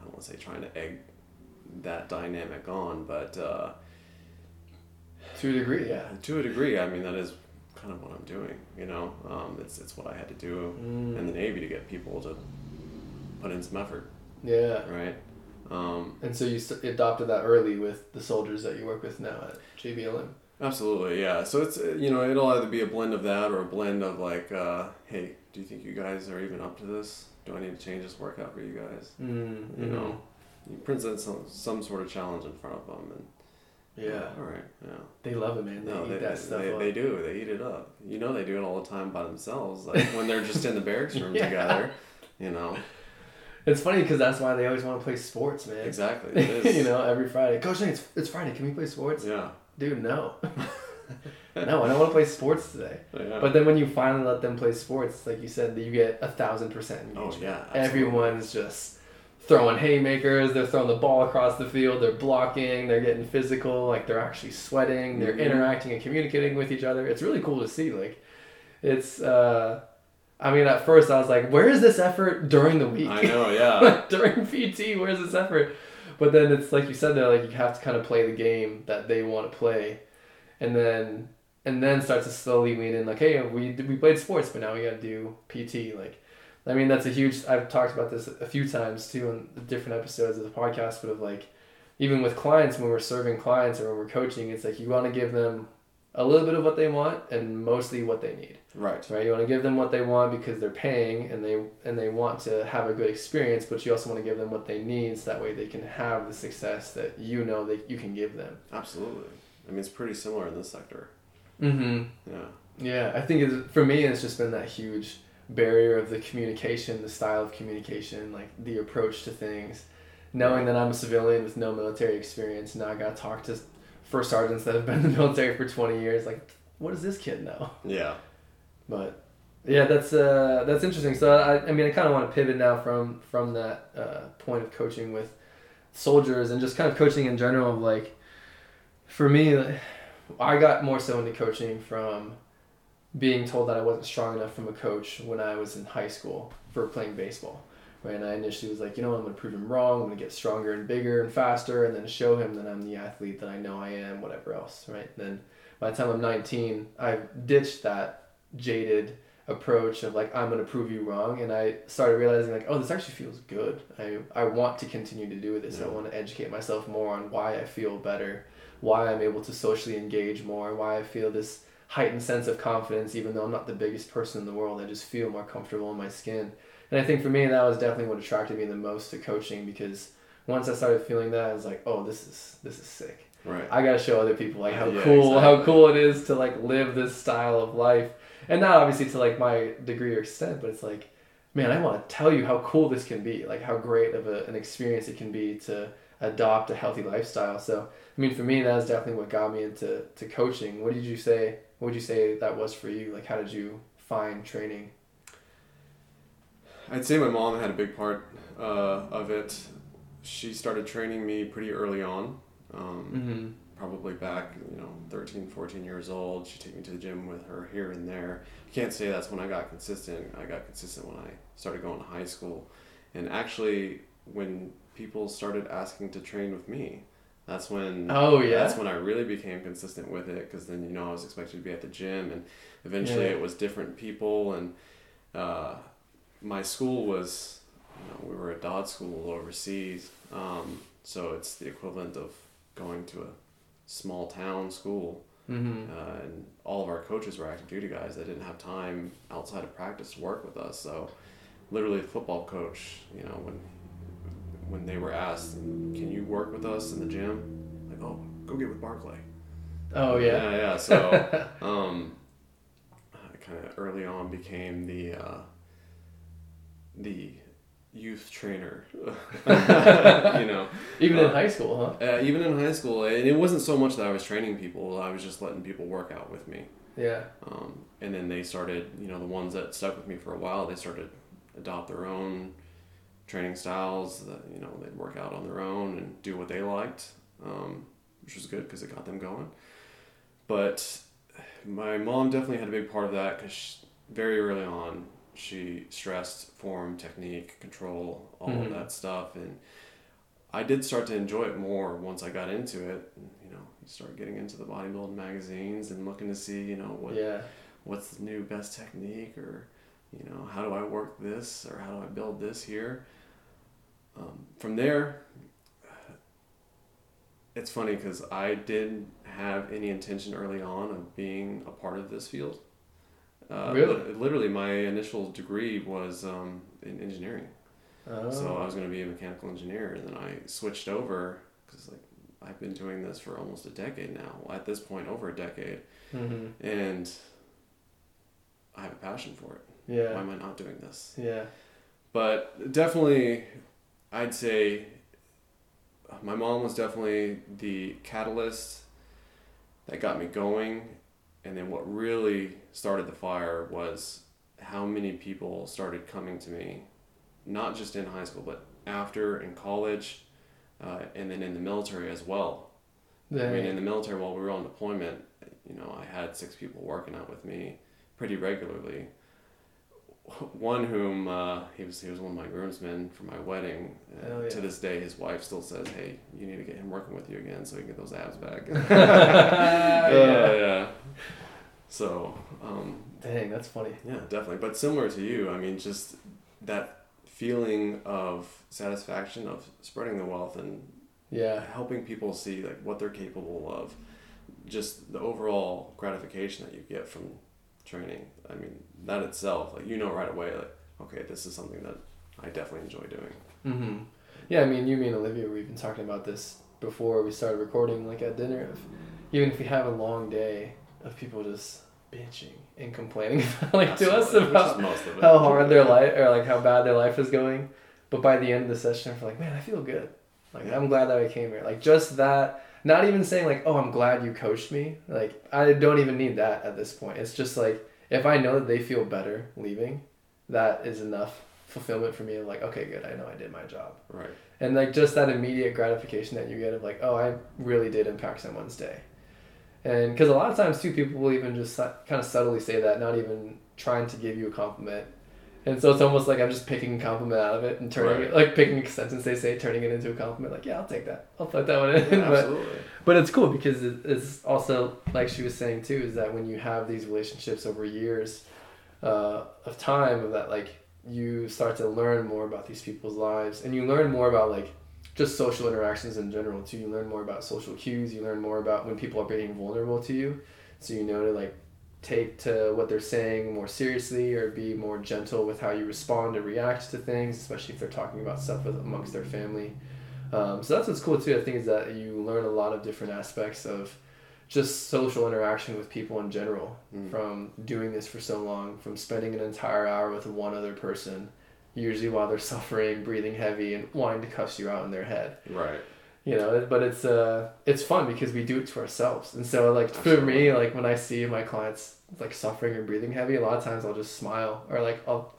I don't want to say trying to egg that dynamic on, but uh, to a degree, yeah. to a degree, I mean that is kind of what I'm doing. You know, um, it's it's what I had to do Mm, in the Navy to get people to put in some effort, yeah. right? Um, And so you adopted that early with the soldiers that you work with now at JBLM. Absolutely, yeah. So it's uh, you know it'll either be a blend of that or a blend of like, uh, hey, do you think you guys are even up to this? Do I need to change this workout for you guys? Mm, You know, you present some some sort of challenge in front of them, and Yeah. all right, yeah. They love it, man. They No, eat they, that stuff they, up. they do. They eat it up. You know, they do it all the time by themselves, like when they're just in the barracks [LAUGHS] room Yeah. together. You know, It's funny because that's why they always want to play sports, man. exactly. [LAUGHS] It is. you know, every Friday. Coach, Nate, it's, it's Friday. Can we play sports? Yeah. Dude, no. [LAUGHS] no, I don't want to play sports today. Yeah. But then when you finally let them play sports, like you said, you get a thousand percent engagement. oh yeah. absolutely. Everyone's just throwing haymakers. They're throwing the ball across the field. They're blocking. They're getting physical. Like they're actually sweating. They're Mhm. interacting and communicating with each other. It's really cool to see. Like, it's. uh I mean, at first I was like, "Where is this effort during the week? I know. [LAUGHS] Yeah. like during PT, where's this effort?" But then it's like you said there, like you have to kind of play the game that they want to play, and then and then start to slowly lean in like, "Hey, we we played sports, but now we got to do PT." Like, I mean, that's a huge. I've talked about this a few times too in the different episodes of the podcast, but of like, even with clients when we're serving clients or when we're coaching, it's like you want to give them a little bit of what they want and mostly what they need right. right? You want to give them what they want because they're paying and they and they want to have a good experience, but you also want to give them what they need so that way they can have the success that you know that you can give them. Absolutely. I mean, it's pretty similar in this sector. Mm-hmm. Yeah. Yeah, I think it's, for me, it's just been that huge barrier of the communication, the style of communication, like the approach to things. Knowing that I'm a civilian with no military experience, now I got to talk to first sergeants that have been in the military for 20 years. Like, what does this kid know? Yeah. But yeah, that's uh, that's interesting. So I, I mean, I kind of want to pivot now from from that uh, point of coaching with soldiers and just kind of coaching in general. Of like, for me, like, I got more so into coaching from being told that I wasn't strong enough from a coach when I was in high school for playing baseball. And I initially was like, you know, I'm gonna prove him wrong. I'm gonna get stronger and bigger and faster, and then show him that I'm the athlete that I know I am. Whatever else, right? then by the time I'm 19, I've ditched that jaded approach of like I'm gonna prove you wrong, and I started realizing like, oh, this actually feels good. I I want to continue to do this. I want to educate myself more on why I feel better, why I'm able to socially engage more, why I feel this heightened sense of confidence, even though I'm not the biggest person in the world. I just feel more comfortable in my skin. And I think for me, that was definitely what attracted me the most to coaching because once I started feeling that, I was like, oh, this is this is sick. Right. I gotta show other people like how Yeah, cool how cool it is to like live this style of life, and not obviously to like my degree or extent, but it's like, man, I want to tell you how cool this can be, like how great of a, an experience it can be to adopt a healthy lifestyle. So I mean, for me, that was definitely what got me into to coaching. What did you say? What would you say that was for you? Like, how did you find training? I'd say my mom had a big part uh, of it. She started training me pretty early on. Um, Mm-hmm. probably back, you know, 13, 14 years old. She'd take me to the gym with her here and there. I can't say that's when I got consistent. I got consistent when I started going to high school. And actually, when people started asking to train with me, that's when Oh yeah. that's when I really became consistent with it because then you know I was expected to be at the gym and eventually Yeah. it was different people and uh, my school was you know we were a DOD school overseas um, so it's the equivalent of going to a small town school mm-hmm. uh, and all of our coaches were active duty guys that didn't have time outside of practice to work with us so literally the football coach you know when when they were asked can you work with us in the gym like oh go get with barclay Oh yeah. yeah yeah so [LAUGHS] um i kind of early on became the uh the youth trainer [LAUGHS] you know Even in uh, high school, huh? uh, even in high school and it wasn't so much that i was training people i was just letting people work out with me Yeah. um, and then they started, you know, the ones that stuck with me for a while, they started adopt their own training styles. That you know they'd work out on their own and do what they liked. Um, which was good because it got them going. But my mom definitely had a big part of that because very early on she stressed form, technique, control, all Mhm. of that stuff, and I did start to enjoy it more once I got into it. You know, you start getting into the bodybuilding magazines and looking to see, you know, what Yeah. what's the new best technique or you know how do i work this or how do i build this here um, from there it's funny because i didn't have any intention early on of being a part of this field uh, Really? lit- literally my initial degree was um, in engineering Oh. so i was going to be a mechanical engineer and then i switched over because like i've been doing this for almost a decade now at this point over a decade hmm and I have a passion for it. Yeah. Why am I not doing this? Yeah. But definitely, I'd say my mom was definitely the catalyst that got me going. And then what really started the fire was how many people started coming to me, not just in high school, but after in college, uh, and then in the military as well. I mean, in the military, while we were on deployment, you know, I had six people working out with me pretty regularly. One whom uh, he was he was one of my groomsmen for my wedding. Uh, yeah. To this day, his wife still says, "Hey, you need to get him working with you again so he can get those abs back." [LAUGHS] [LAUGHS] yeah. Yeah. So, um, Dang, that's funny. yeah, definitely. But similar to you, I mean, just that feeling of satisfaction of spreading the wealth and Yeah. helping people see like what they're capable of just the overall gratification that you get from training i mean that itself like you know right away like okay this is something that i definitely enjoy doing hmm Yeah, I mean, you, me, and Olivia, we've been talking about this before we started recording, like at dinner. Of even if we have a long day of people just bitching and complaining, [LAUGHS] like to us about is most of it. how hard their life or like how bad their life is going, but by the end of the session, we're like, man, I feel good. Like Yeah. I'm glad that I came here. Like just that. Not even saying like, oh, I'm glad you coached me. Like I don't even need that at this point. It's just like if I know that they feel better leaving, that is enough fulfillment for me. Of like, okay, good. I know I did my job right and like just that immediate gratification that you get of like oh i really did impact someone's day and because a lot of times too people will even just kind of subtly say that not even trying to give you a compliment. And so it's almost like i'm just picking a compliment out of it and turning Right. it like picking a sentence they say turning it into a compliment like yeah i'll take that. I'll put that one in. [LAUGHS] Yeah, but absolutely. but it's cool because it- it's also like she was saying too is that when you have these relationships over years uh, of time of that like you start to learn more about these people's lives and you learn more about like just social interactions in general too you learn more about social cues you learn more about when people are being vulnerable to you so you know to like take to what they're saying more seriously or be more gentle with how you respond or react to things especially if they're talking about stuff with amongst their family um, so that's what's cool too. I think is that you learn a lot of different aspects of just social interaction with people in general Mm. from doing this for so long, from spending an entire hour with one other person, usually while they're suffering, breathing heavy, and wanting to cuss you out in their head. right You know, but it's uh, it's fun because we do it to ourselves, and so like for Absolutely. me, like when I see my clients like suffering and breathing heavy, a lot of times I'll just smile or like I'll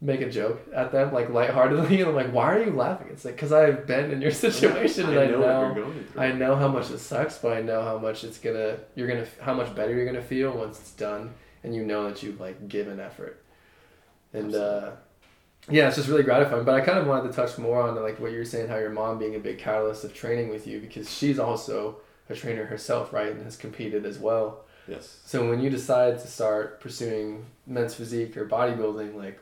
make a joke at them like lightheartedly, [LAUGHS] and I'm like, "Why are you laughing?" It's like because I've been in your [LAUGHS] situation, and I know, you're going I know how much it sucks, but I know how much it's gonna you're gonna how much better you're gonna feel once it's done, and you know that you've like given effort, and uh, yeah, it's just really gratifying. But I kind of wanted to touch more on like what you were saying, how your mom being a big catalyst of training with you because she's also a trainer herself, right, and has competed as well. yes So when you decided to start pursuing men's physique or bodybuilding, like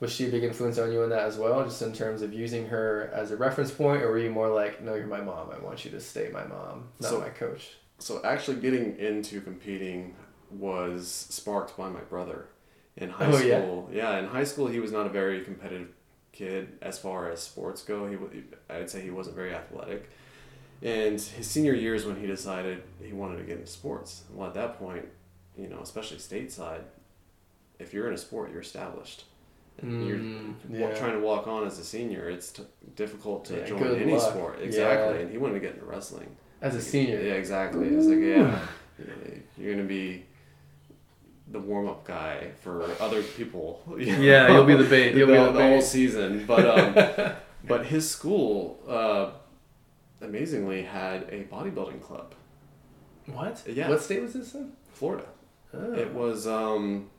was she a big influence on you in that as well, just in terms of using her as a reference point, or were you more like, no, you're my mom. I want you to stay my mom, not So- my coach. so actually getting into competing was sparked by my brother in high Oh, school yeah? in high school he was not a very competitive kid as far as sports go he i'd say he wasn't very athletic and his senior year is when he decided he wanted to get into sports well at that point you know especially stateside if you're in a sport you're established and you're Mm, yeah. trying to walk on as a senior it's t- difficult to Yeah, join any luck. sport exactly Yeah. and he wanted to get into wrestling As a senior. yeah, exactly. It's like, yeah, [LAUGHS] you're gonna be the warm up guy for other people. you [LAUGHS] Yeah, know, you'll be the bait. [LAUGHS] You'll be the, the the whole season. But um, [LAUGHS] but his school, uh, amazingly had a bodybuilding club. What? Yeah. What state was this in? Florida. Oh. It was um,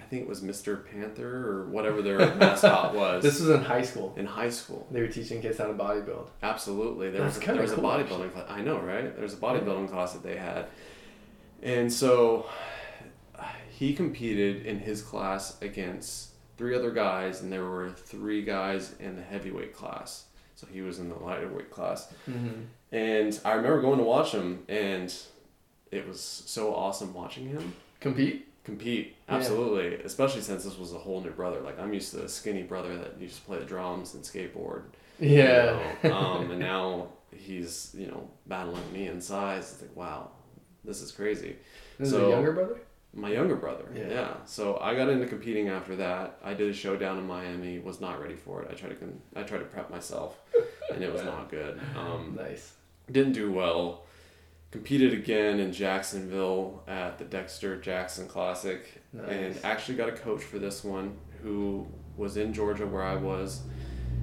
I think it was Mr. Panther or whatever their mascot was. This was in high school. in high school. They were teaching kids how to bodybuild. Absolutely. There That's was, kinda there was cool, a actually. bodybuilding class. I know, right? There was a bodybuilding class that they had. And so he competed in his class against three other guys, and there were three guys in the heavyweight class. So he was in the lighter weight class. Mm-hmm. And I remember going to watch him, and it was so awesome watching him Compete? compete. Yeah. Absolutely. Especially since this was a whole new brother. Like, I'm used to a skinny brother that used to play the drums and skateboard. you Yeah. know, [LAUGHS] um, and now he's you know battling me in size. It's like wow, this is crazy. this is so- a younger brother? My younger brother, Yeah. yeah. So I got into competing after that. I did a show down in Miami. Was not ready for it. I tried to con- I tried to prep myself, and it was not good. [LAUGHS] Um, Nice. didn't do well. Competed again in Jacksonville at the Dexter Jackson Classic, and actually got a coach for this one who was in Georgia where I was,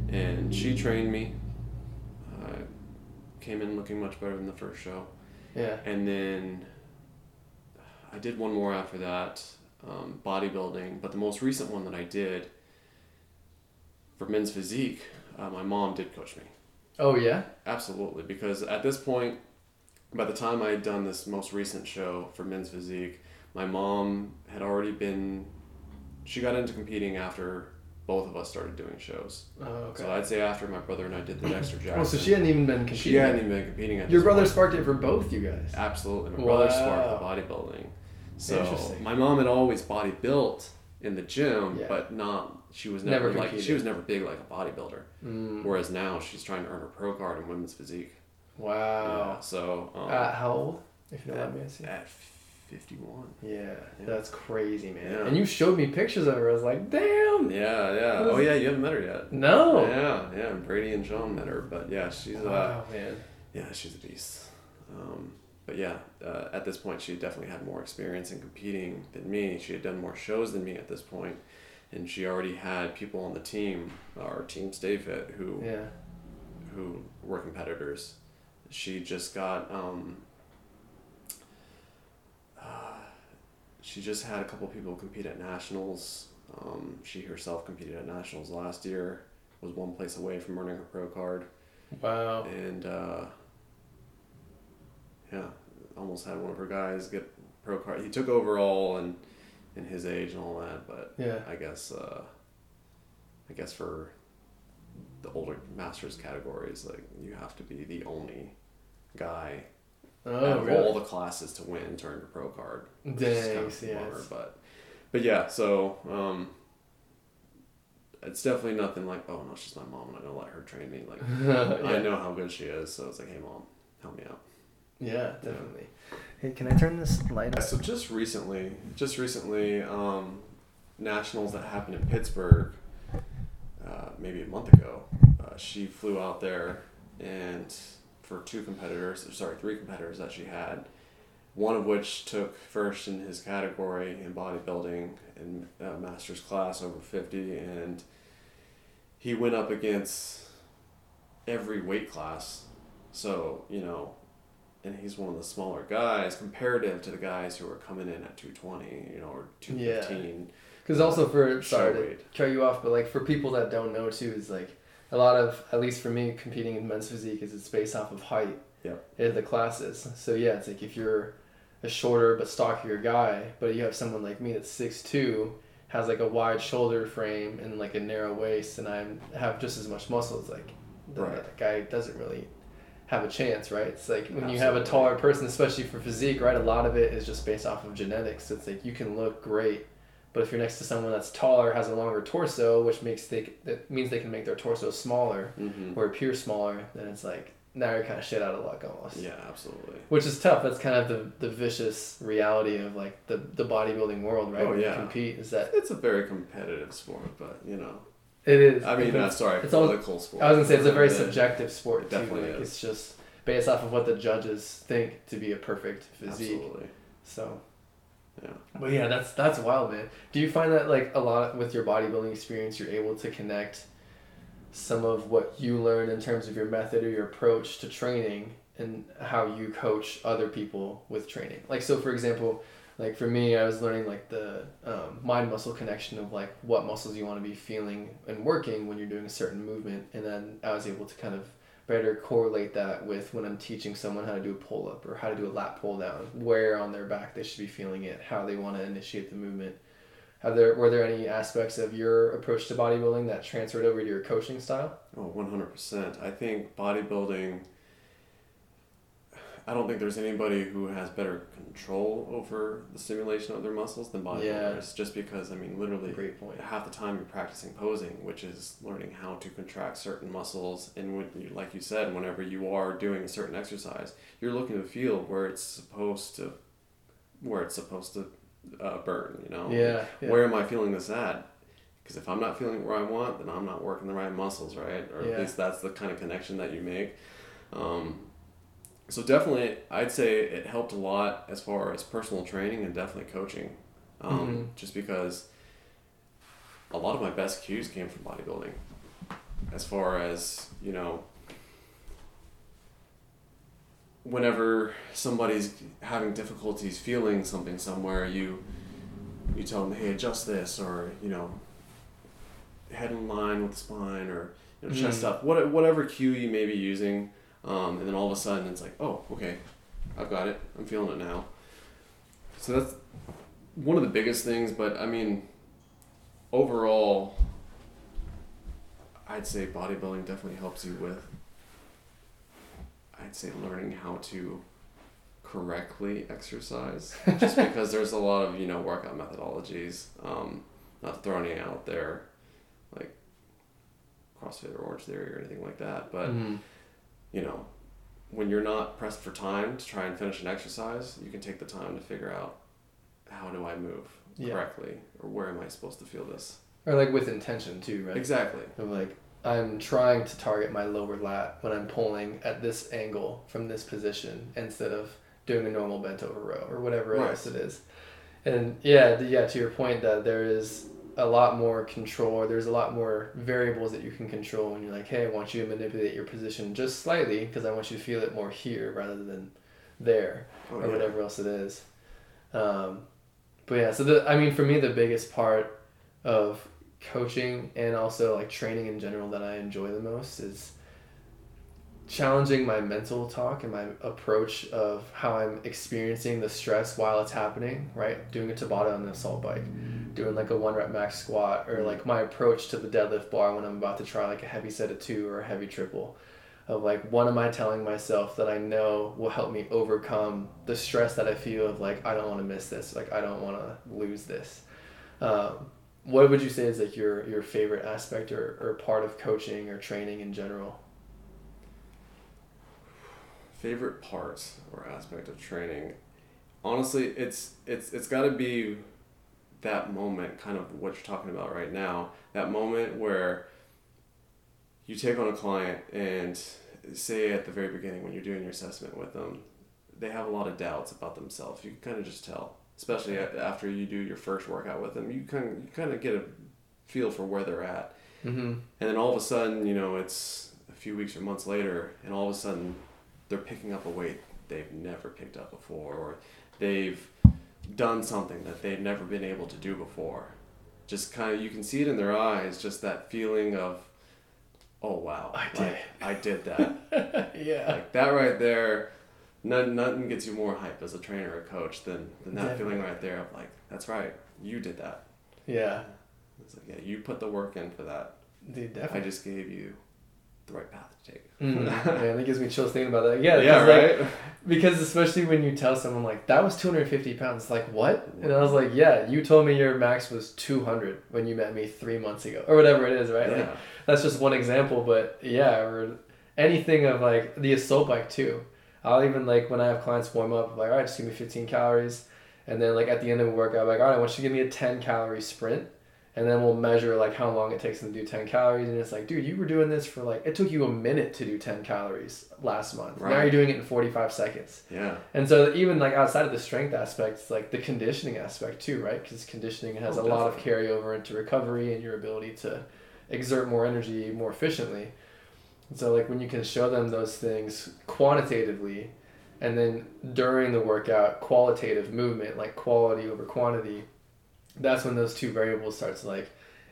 and she trained me. I came in looking much better than the first show, Yeah. and then I did one more after that, um, bodybuilding. But the most recent one that I did for men's physique, uh, my mom did coach me. Oh, yeah? Absolutely, because at this point, by the time I had done this most recent show for Men's Physique, my mom had already been. She got into competing after both of us started doing shows. Oh, okay. So I'd say after my brother and I did the Dexter Jackson. oh, so she hadn't even been competing. She hadn't even been competing at Your brother point. sparked it for both you guys. Absolutely, my brother sparked Wow. the bodybuilding. So my mom had always body built in the gym, Yeah. but not. She was Never never, like she was never big like a bodybuilder. Mm. Whereas now she's trying to earn her pro card in women's physique. Yeah, Wow. so um, At how old? If you don't at, mind me asking. at 51. Yeah, Yeah. that's crazy, man. Yeah. And you showed me pictures of her. I was like, damn. Yeah, yeah. Oh, yeah, you haven't met her yet. No. Yeah, yeah. Brady and Sean met her, but yeah, she's uh, Wow, man. yeah, she's a beast. Um, but yeah, uh, at this point, she definitely had more experience in competing than me. She had done more shows than me at this point, and she already had people on the team, our team Stay Fit, who Yeah. who were competitors. She just got um, she just had a couple people compete at nationals. Um, she herself competed at nationals last year. Was one place away from earning her pro card, Wow. and uh, yeah, almost had one of her guys get pro card. He took overall and in his age and all that, but Yeah. I guess uh, I guess for the older masters categories, like you have to be the only guy out Oh, of really? all the classes to win to earn your pro card. is kind Dang, of yes. bummer, but but yeah, so um, it's definitely nothing like oh no, she's my mom, and I'm gonna let her train me. Like [LAUGHS] I know how good she is, so it's like hey mom, help me out. yeah, definitely. Hey, can I turn this light Yeah, on? so just recently, just recently, um, nationals that happened in Pittsburgh, uh, maybe a month ago, uh, she flew out there and for two competitors, sorry, three competitors that she had, one of which took first in his category in bodybuilding in uh, master's class over 50 and he went up against every weight class. So you know and he's one of the smaller guys comparative to the guys who are coming in at 220 you know or 215 Because also for sorry to cut you off, but like for people that don't know too, is like a lot of at least for me competing in men's physique is it's based off of height. Yep. In the classes, so yeah, it's like if you're a shorter but stockier guy, but you have someone like me that's six two, has like a wide shoulder frame and like a narrow waist, and I have just as much muscle. It's like the, Right. that guy doesn't really have a chance, right? It's like when you have a taller person, especially for physique, right? A lot of it is just based off of genetics. It's like you can look great, but if you're next to someone that's taller, has a longer torso, which makes they that means they can make their torso smaller mm-hmm. or appear smaller, then it's like now you're kind of shit out of luck almost. yeah absolutely Which is tough. That's kind of the, the vicious reality of like the, the bodybuilding world, right? Oh, when yeah. you compete is that it's a very competitive sport but you know it is. i mean uh, sorry it's all- political sport I was gonna say it's a very subjective sport it too. definitely Like it's just based off of what the judges think to be a perfect physique. absolutely So yeah But yeah, that's that's wild, man. Do you find that like a lot with your bodybuilding experience, you're able to connect some of what you learn in terms of your method or your approach to training and how you coach other people with training. Like so for example, like for me I was learning like the um, mind muscle connection of like what muscles you want to be feeling and working when you're doing a certain movement and then I was able to kind of better correlate that with when I'm teaching someone how to do a pull up or how to do a lat pull down, where on their back they should be feeling it, how they want to initiate the movement. Have there were there any aspects of your approach to bodybuilding that transferred over to your coaching style? Oh, 100%. I think bodybuilding I don't think there's anybody who has better control over the stimulation of their muscles than bodybuilders. Yeah. Just because, I mean, literally half the time you're practicing posing, which is learning how to contract certain muscles. And when you, like you said, whenever you are doing a certain exercise, you're looking to feel where it's supposed to, where it's supposed to uh, burn. You know. Yeah. yeah. Where am I feeling this at? Because if I'm not feeling where I want, then I'm not working the right muscles, right? Or Yeah. at least that's the kind of connection that you make. Um, so definitely, I'd say it helped a lot as far as personal training and definitely coaching. Um, Mhm. Just because a lot of my best cues came from bodybuilding. As far as you know, whenever somebody's having difficulties feeling something somewhere, you you tell them, hey, adjust this, or you know, head in line with the spine, or you know, chest Mm. up, what, whatever cue you may be using, um, and then all of a sudden it's like, oh, okay, I've got it, I'm feeling it now. So that's one of the biggest things, but I mean, overall, I'd say bodybuilding definitely helps you with. I'd say learning how to correctly exercise, [LAUGHS] just because there's a lot of you know workout methodologies. Um, not to throw any out there, like CrossFit or Orange Theory or anything like that, but Mhm. You know, when you're not pressed for time to try and finish an exercise, you can take the time to figure out how do I move Yeah. correctly or where am I supposed to feel this. Or like with intention too, right? Exactly. Of like I'm trying to target my lower lat when I'm pulling at this angle from this position instead of doing a normal bent over row or whatever Right. else it is. And yeah, yeah, to your point that there is a lot more control or there's a lot more variables that you can control when you're like, hey, I want you to manipulate your position just slightly because I want you to feel it more here rather than there Oh, or yeah. whatever else it is. Um, but yeah, so the I mean for me the biggest part of coaching and also like training in general that I enjoy the most is challenging my mental talk and my approach of how I'm experiencing the stress while it's happening, right? Doing a Tabata on the assault bike, doing like a one rep max squat, or like my approach to the deadlift bar when I'm about to try like a heavy set of two or a heavy triple. Of like, what am I telling myself that I know will help me overcome the stress that I feel of like, I don't want to miss this, like, I don't want to lose this. Um, what would you say is like your, your favorite aspect or, or part of coaching or training in general? favorite part or aspect of training honestly it's it's it's got to be that moment kind of what you're talking about right now that moment where you take on a client and say at the very beginning when you're doing your assessment with them they have a lot of doubts about themselves. You can kind of just tell especially after you do your first workout with them you kind of, you kind of get a feel for where they're at. Mm-hmm. and then all of a sudden, you know, it's a few weeks or months later, and all of a sudden, they're picking up a weight they've never picked up before, or they've done something that they've never been able to do before. Just kind of, you can see it in their eyes, just that feeling of, oh wow, I did like. I did that. [LAUGHS] yeah. like that right there, nothing, nothing gets you more hype as a trainer or coach than, than that feeling right there of like, that's right, you did that. Yeah. It's like, yeah, you put the work in for that. Dude, definitely. I just gave you the right path to take. Mm, [LAUGHS] man, that gives me chills thinking about that. Yeah, yeah, 'cause, like, right. Because especially when you tell someone like that was 250 pounds, like what? And I was like, yeah, you told me your max was 200 when you met me three months ago, or whatever it is, right? Like, yeah. that's just one example, but yeah, or anything of like the assault bike too. I'll even like when I have clients warm up, like, all right, just give me 15 calories, and then like at the end of a workout, like, all right, I want you to give me a 10 calorie sprint, and then we'll measure like how long it takes them to do 10 calories, and it's like, dude, you were doing this for like it took you a minute to do 10 calories last month. right. Now you're doing it in 45 seconds. yeah. And so even like outside of the strength aspect, it's like the conditioning aspect too, right? Because conditioning has Oh, a lot of carryover into recovery and your ability to exert more energy more efficiently. And so like when you can show them those things quantitatively and then during the workout qualitative movement like quality over quantity that's when those two variables start to like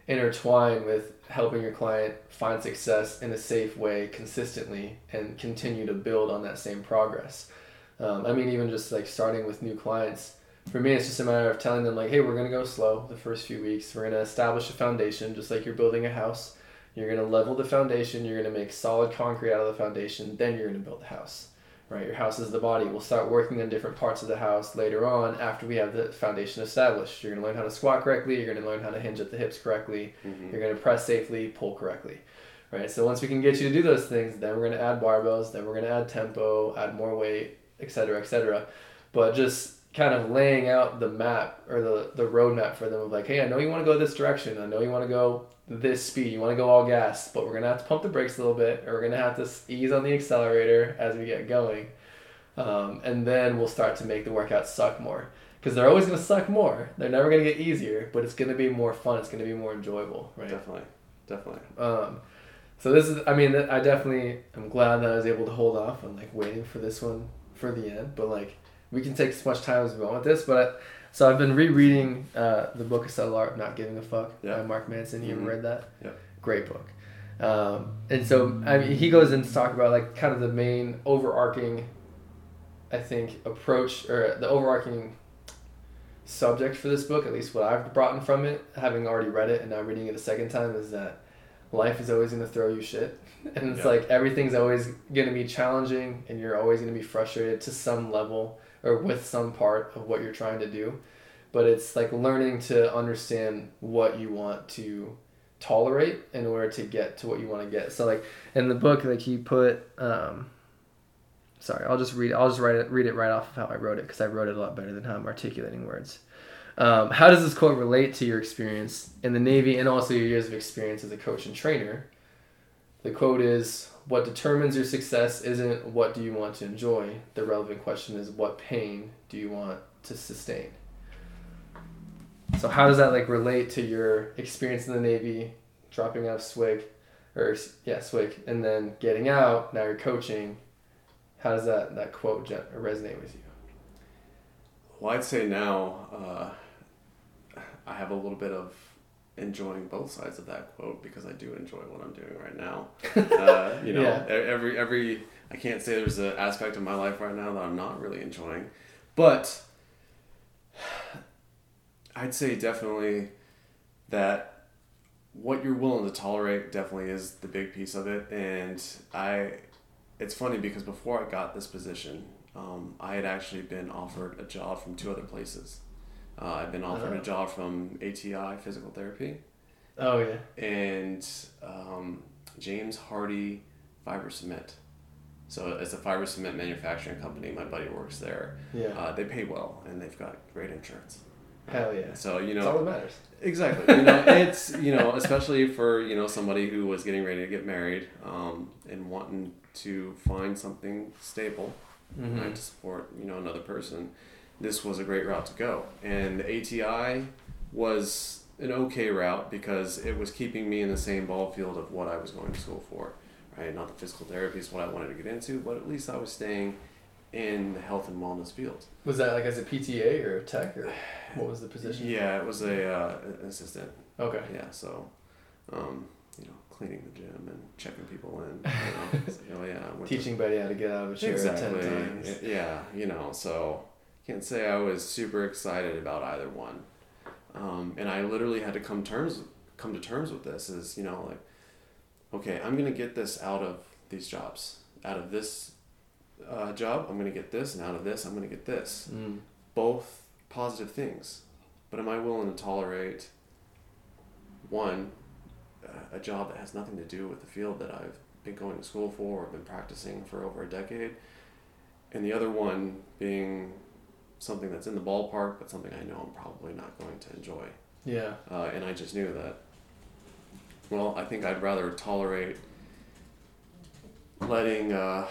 intertwine with helping your client find success in a safe way consistently and continue to build on that same progress. Um, i mean even just like starting with new clients for me it's just a matter of telling them like hey we're going to go slow the first few weeks. We're going to establish a foundation just like you're building a house. You're going to level the foundation. You're going to make solid concrete out of the foundation. Then you're going to build the house right? Your house is the body. We'll start working on different parts of the house later on after we have the foundation established. You're going to learn how to squat correctly. You're going to learn how to hinge at the hips correctly. Mm-hmm. You're going to press safely, pull correctly, right? So once we can get you to do those things, then we're going to add barbells. Then we're going to add tempo, add more weight, etc., etc. But just kind of laying out the map or the the roadmap for them of like, hey, I know you want to go this direction. I know you want to go this speed. You want to go all gas, but we're gonna have to pump the brakes a little bit, or we're gonna have to ease on the accelerator as we get going, um, and then we'll start to make the workout suck more. Because they're always gonna suck more. They're never gonna get easier, but it's gonna be more fun. It's gonna be more enjoyable, right? Definitely, definitely. Um, so this is, I mean, I definitely am glad that I was able to hold off on like waiting for this one for the end. But like, we can take as much time as we want with this. But I, so I've been rereading uh, the book of Subtle Art Not Giving a Fuck yeah. by Mark Manson. You mm-hmm. ever read that? Yeah. Great book. Um, and so I mean, he goes into talk about like kind of the main overarching, I think, approach or the overarching subject for this book, at least what I've brought in from it, having already read it and now reading it a second time, is that life is always going to throw you shit. [LAUGHS] And it's yeah. like everything's always going to be challenging and you're always going to be frustrated to some level or with some part of what you're trying to do but it's like learning to understand what you want to tolerate in order to get to what you want to get. So like in the book like he put um sorry i'll just read i'll just write it read it right off of how i wrote it because i wrote it a lot better than how i'm articulating words. Um, how does this quote relate to your experience in the navy and also your years of experience as a coach and trainer? The quote is what determines your success isn't what do you want to enjoy. The relevant question is what pain do you want to sustain. So how does that like relate to your experience in the Navy, dropping out of SWIG, or yeah SWCC, and then getting out? Now you're coaching. How does that that quote resonate with you? Well, I'd say now uh, I have a little bit of enjoying both sides of that quote because I do enjoy what I'm doing right now. [LAUGHS] Uh, you know, yeah. every every I can't say there's an aspect of my life right now that I'm not really enjoying, but [SIGHS] I'd say definitely that what you're willing to tolerate definitely is the big piece of it. And I, it's funny because before I got this position, um, I had actually been offered a job from two other places. Uh, I've been offered a uh-huh. job from ATI Physical Therapy. Oh yeah. And um, James Hardie Fiber Cement. So it's a fiber cement manufacturing company. My buddy works there. Yeah. Uh, they pay well and they've got great insurance. Hell yeah. So you know. That's all that matters. Exactly. You know, [LAUGHS] it's you know, especially for you know somebody who was getting ready to get married, um, and wanting to find something stable, mm-hmm. right, to support you know another person this was a great route to go. And ATI was an okay route because it was keeping me in the same ball field of what I was going to school for. Right, not the physical therapy is what I wanted to get into, but at least I was staying in the health and wellness field. Was that like as a PTA or a tech or what was the position? Yeah, it was a uh, an assistant. Okay. Yeah, so, um, you know, cleaning the gym and checking people in. You [LAUGHS] know, oh yeah. Teaching buddy how to get out of a chair exactly. ten times. Yeah, you know, so can't say I was super excited about either one. Um, and I literally had to come terms come to terms with this is you know like okay I'm gonna get this out of these jobs out of this uh, job I'm gonna get this and out of this I'm gonna get this mm. both positive things but am I willing to tolerate one a job that has nothing to do with the field that I've been going to school for or been practicing for over a decade and the other one being something that's in the ballpark, but something I know I'm probably not going to enjoy. Yeah. Uh, and I just knew that. Well, I think I'd rather tolerate letting uh,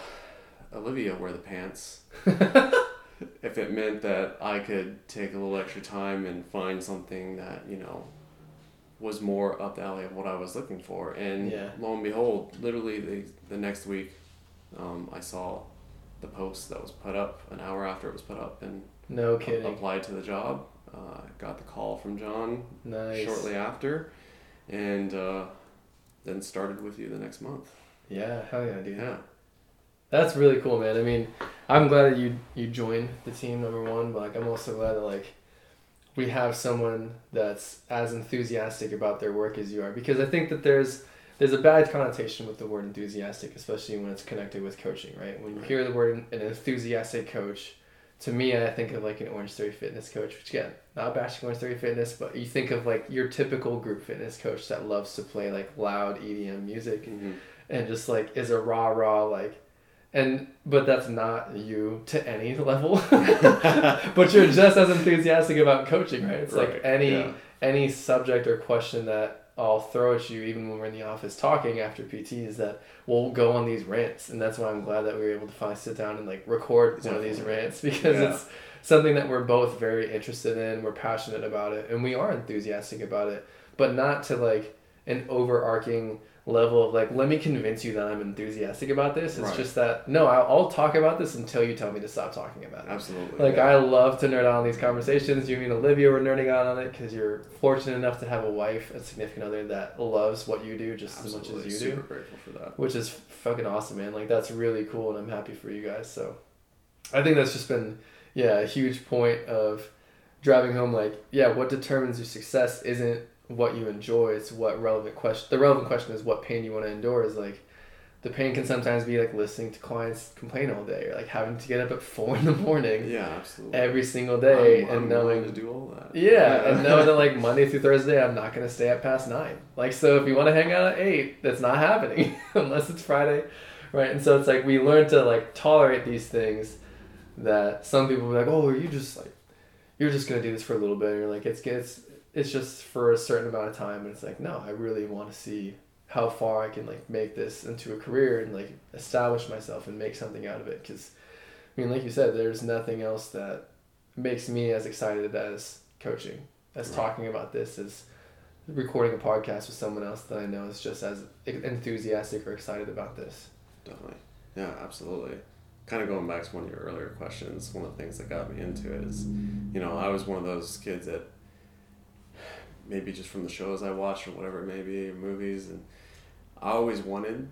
Olivia wear the pants [LAUGHS] if it meant that I could take a little extra time and find something that you know was more up the alley of what I was looking for. And Yeah. lo and behold, literally the, the next week, um, I saw the post that was put up an hour after it was put up and No kidding. applied to the job. Uh, got the call from John Nice. shortly after, and uh, then started with you the next month. Yeah, hell yeah, dude. Yeah, That's really cool, man. I mean, I'm glad that you you joined the team number one, but like I'm also glad that like we have someone that's as enthusiastic about their work as you are because I think that there's there's a bad connotation with the word enthusiastic, especially when it's connected with coaching, right? When you Right. hear the word an enthusiastic coach, to me, I think of like an Orange Theory Fitness coach, which again, not bashing Orange Theory Fitness, but you think of like your typical group fitness coach that loves to play like loud EDM music hmm and just like is a rah rah like and but that's not you to any [LAUGHS] level. [LAUGHS] But you're just as enthusiastic about coaching right? It's like any yeah. any subject or question that i'll throw at you even when we're in the office talking after pt is that we'll go on these rants and that's why i'm glad that we were able to finally sit down and like record one of these rants [LAUGHS] because Yeah. it's something that we're both very interested in we're passionate about it and we are enthusiastic about it but not to like an overarching level of like let me convince you that i'm enthusiastic about this it's Right. just that no I'll, I'll talk about this until you tell me to stop talking about it absolutely. like yeah. i love to nerd out on these conversations you and olivia were nerding out on it because you're fortunate enough to have a wife a significant other that loves what you do just absolutely as much as you super do grateful for that. which is fucking awesome, man. Like that's really cool, and I'm happy for you guys. So, I think that's just been yeah a huge point of driving home. Like yeah, what determines your success isn't what you enjoy; it's what relevant question. The relevant question is what pain you want to endure. Is like the pain can sometimes be like listening to clients complain all day, or like having to get up at [LAUGHS] four in the morning Yeah, absolutely. every single day, I'm, I'm and knowing to do all that. yeah, and know that like [LAUGHS] Monday through Thursday, I'm not gonna stay up past nine. Like, so if you want to hang out at eight, that's not happening [LAUGHS] unless it's Friday, right? And so it's like we learn to like tolerate these things that some people be like, oh, are you just like, you're just gonna do this for a little bit, and you're like, it's it's it's just for a certain amount of time, and it's like, no, I really want to see how far I can like make this into a career and like establish myself and make something out of it. Because, I mean, like you said, there's nothing else that makes me as excited as coaching, as Right. talking about this, as recording a podcast with someone else that I know is just as enthusiastic or excited about this. Definitely. Yeah, absolutely. Kind of going back to one of your earlier questions, one of the things that got me into it is, you know, I was one of those kids that maybe just from the shows I watched or whatever it may be, movies, and I always wanted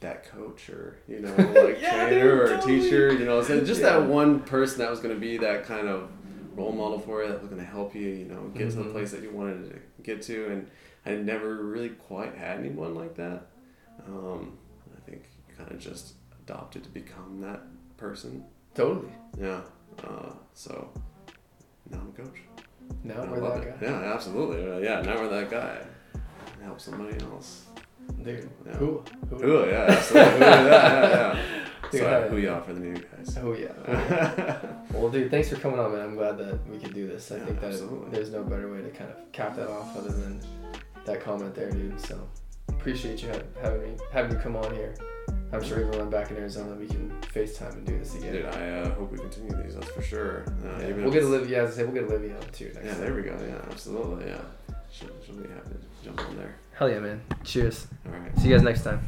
that coach or, you know, [LAUGHS] like Yeah, trainer dude, or totally. teacher, you know, so just Yeah. that one person that was going to be that kind of role model for you that was going to help you, you know, get to the Mhm. place that you wanted to get to. And I never really quite had anyone like that. Um, I think kind of just adopted to become that person. Totally. Yeah. Uh, so now I'm a coach. Now I we're that it. guy. Yeah, absolutely. Uh, yeah, now we're that guy. Help somebody else. Dude. Yeah. Who? Who? Ooh, yeah, absolutely. Ooh, yeah, yeah, yeah. [LAUGHS] Dude, Sorry, who y'all for the new guys. Oh yeah. [LAUGHS] Well, dude, thanks for coming on, man. I'm glad that we could do this. I Yeah, think that absolutely. there's no better way to kind of cap that off other than that comment there, dude. So appreciate you ha- having me having you come on here. I'm sure even when I'm back in Arizona, we can FaceTime and do this again. Dude, I uh, hope we continue these. That's for sure. Uh, Yeah, we'll get it's- Olivia. As I say, we'll get Olivia on too next. Yeah, time. there we go. Yeah, absolutely. Yeah, she'll, she'll be happy to jump on there. Hell yeah, man. Cheers. All right. See you guys next time.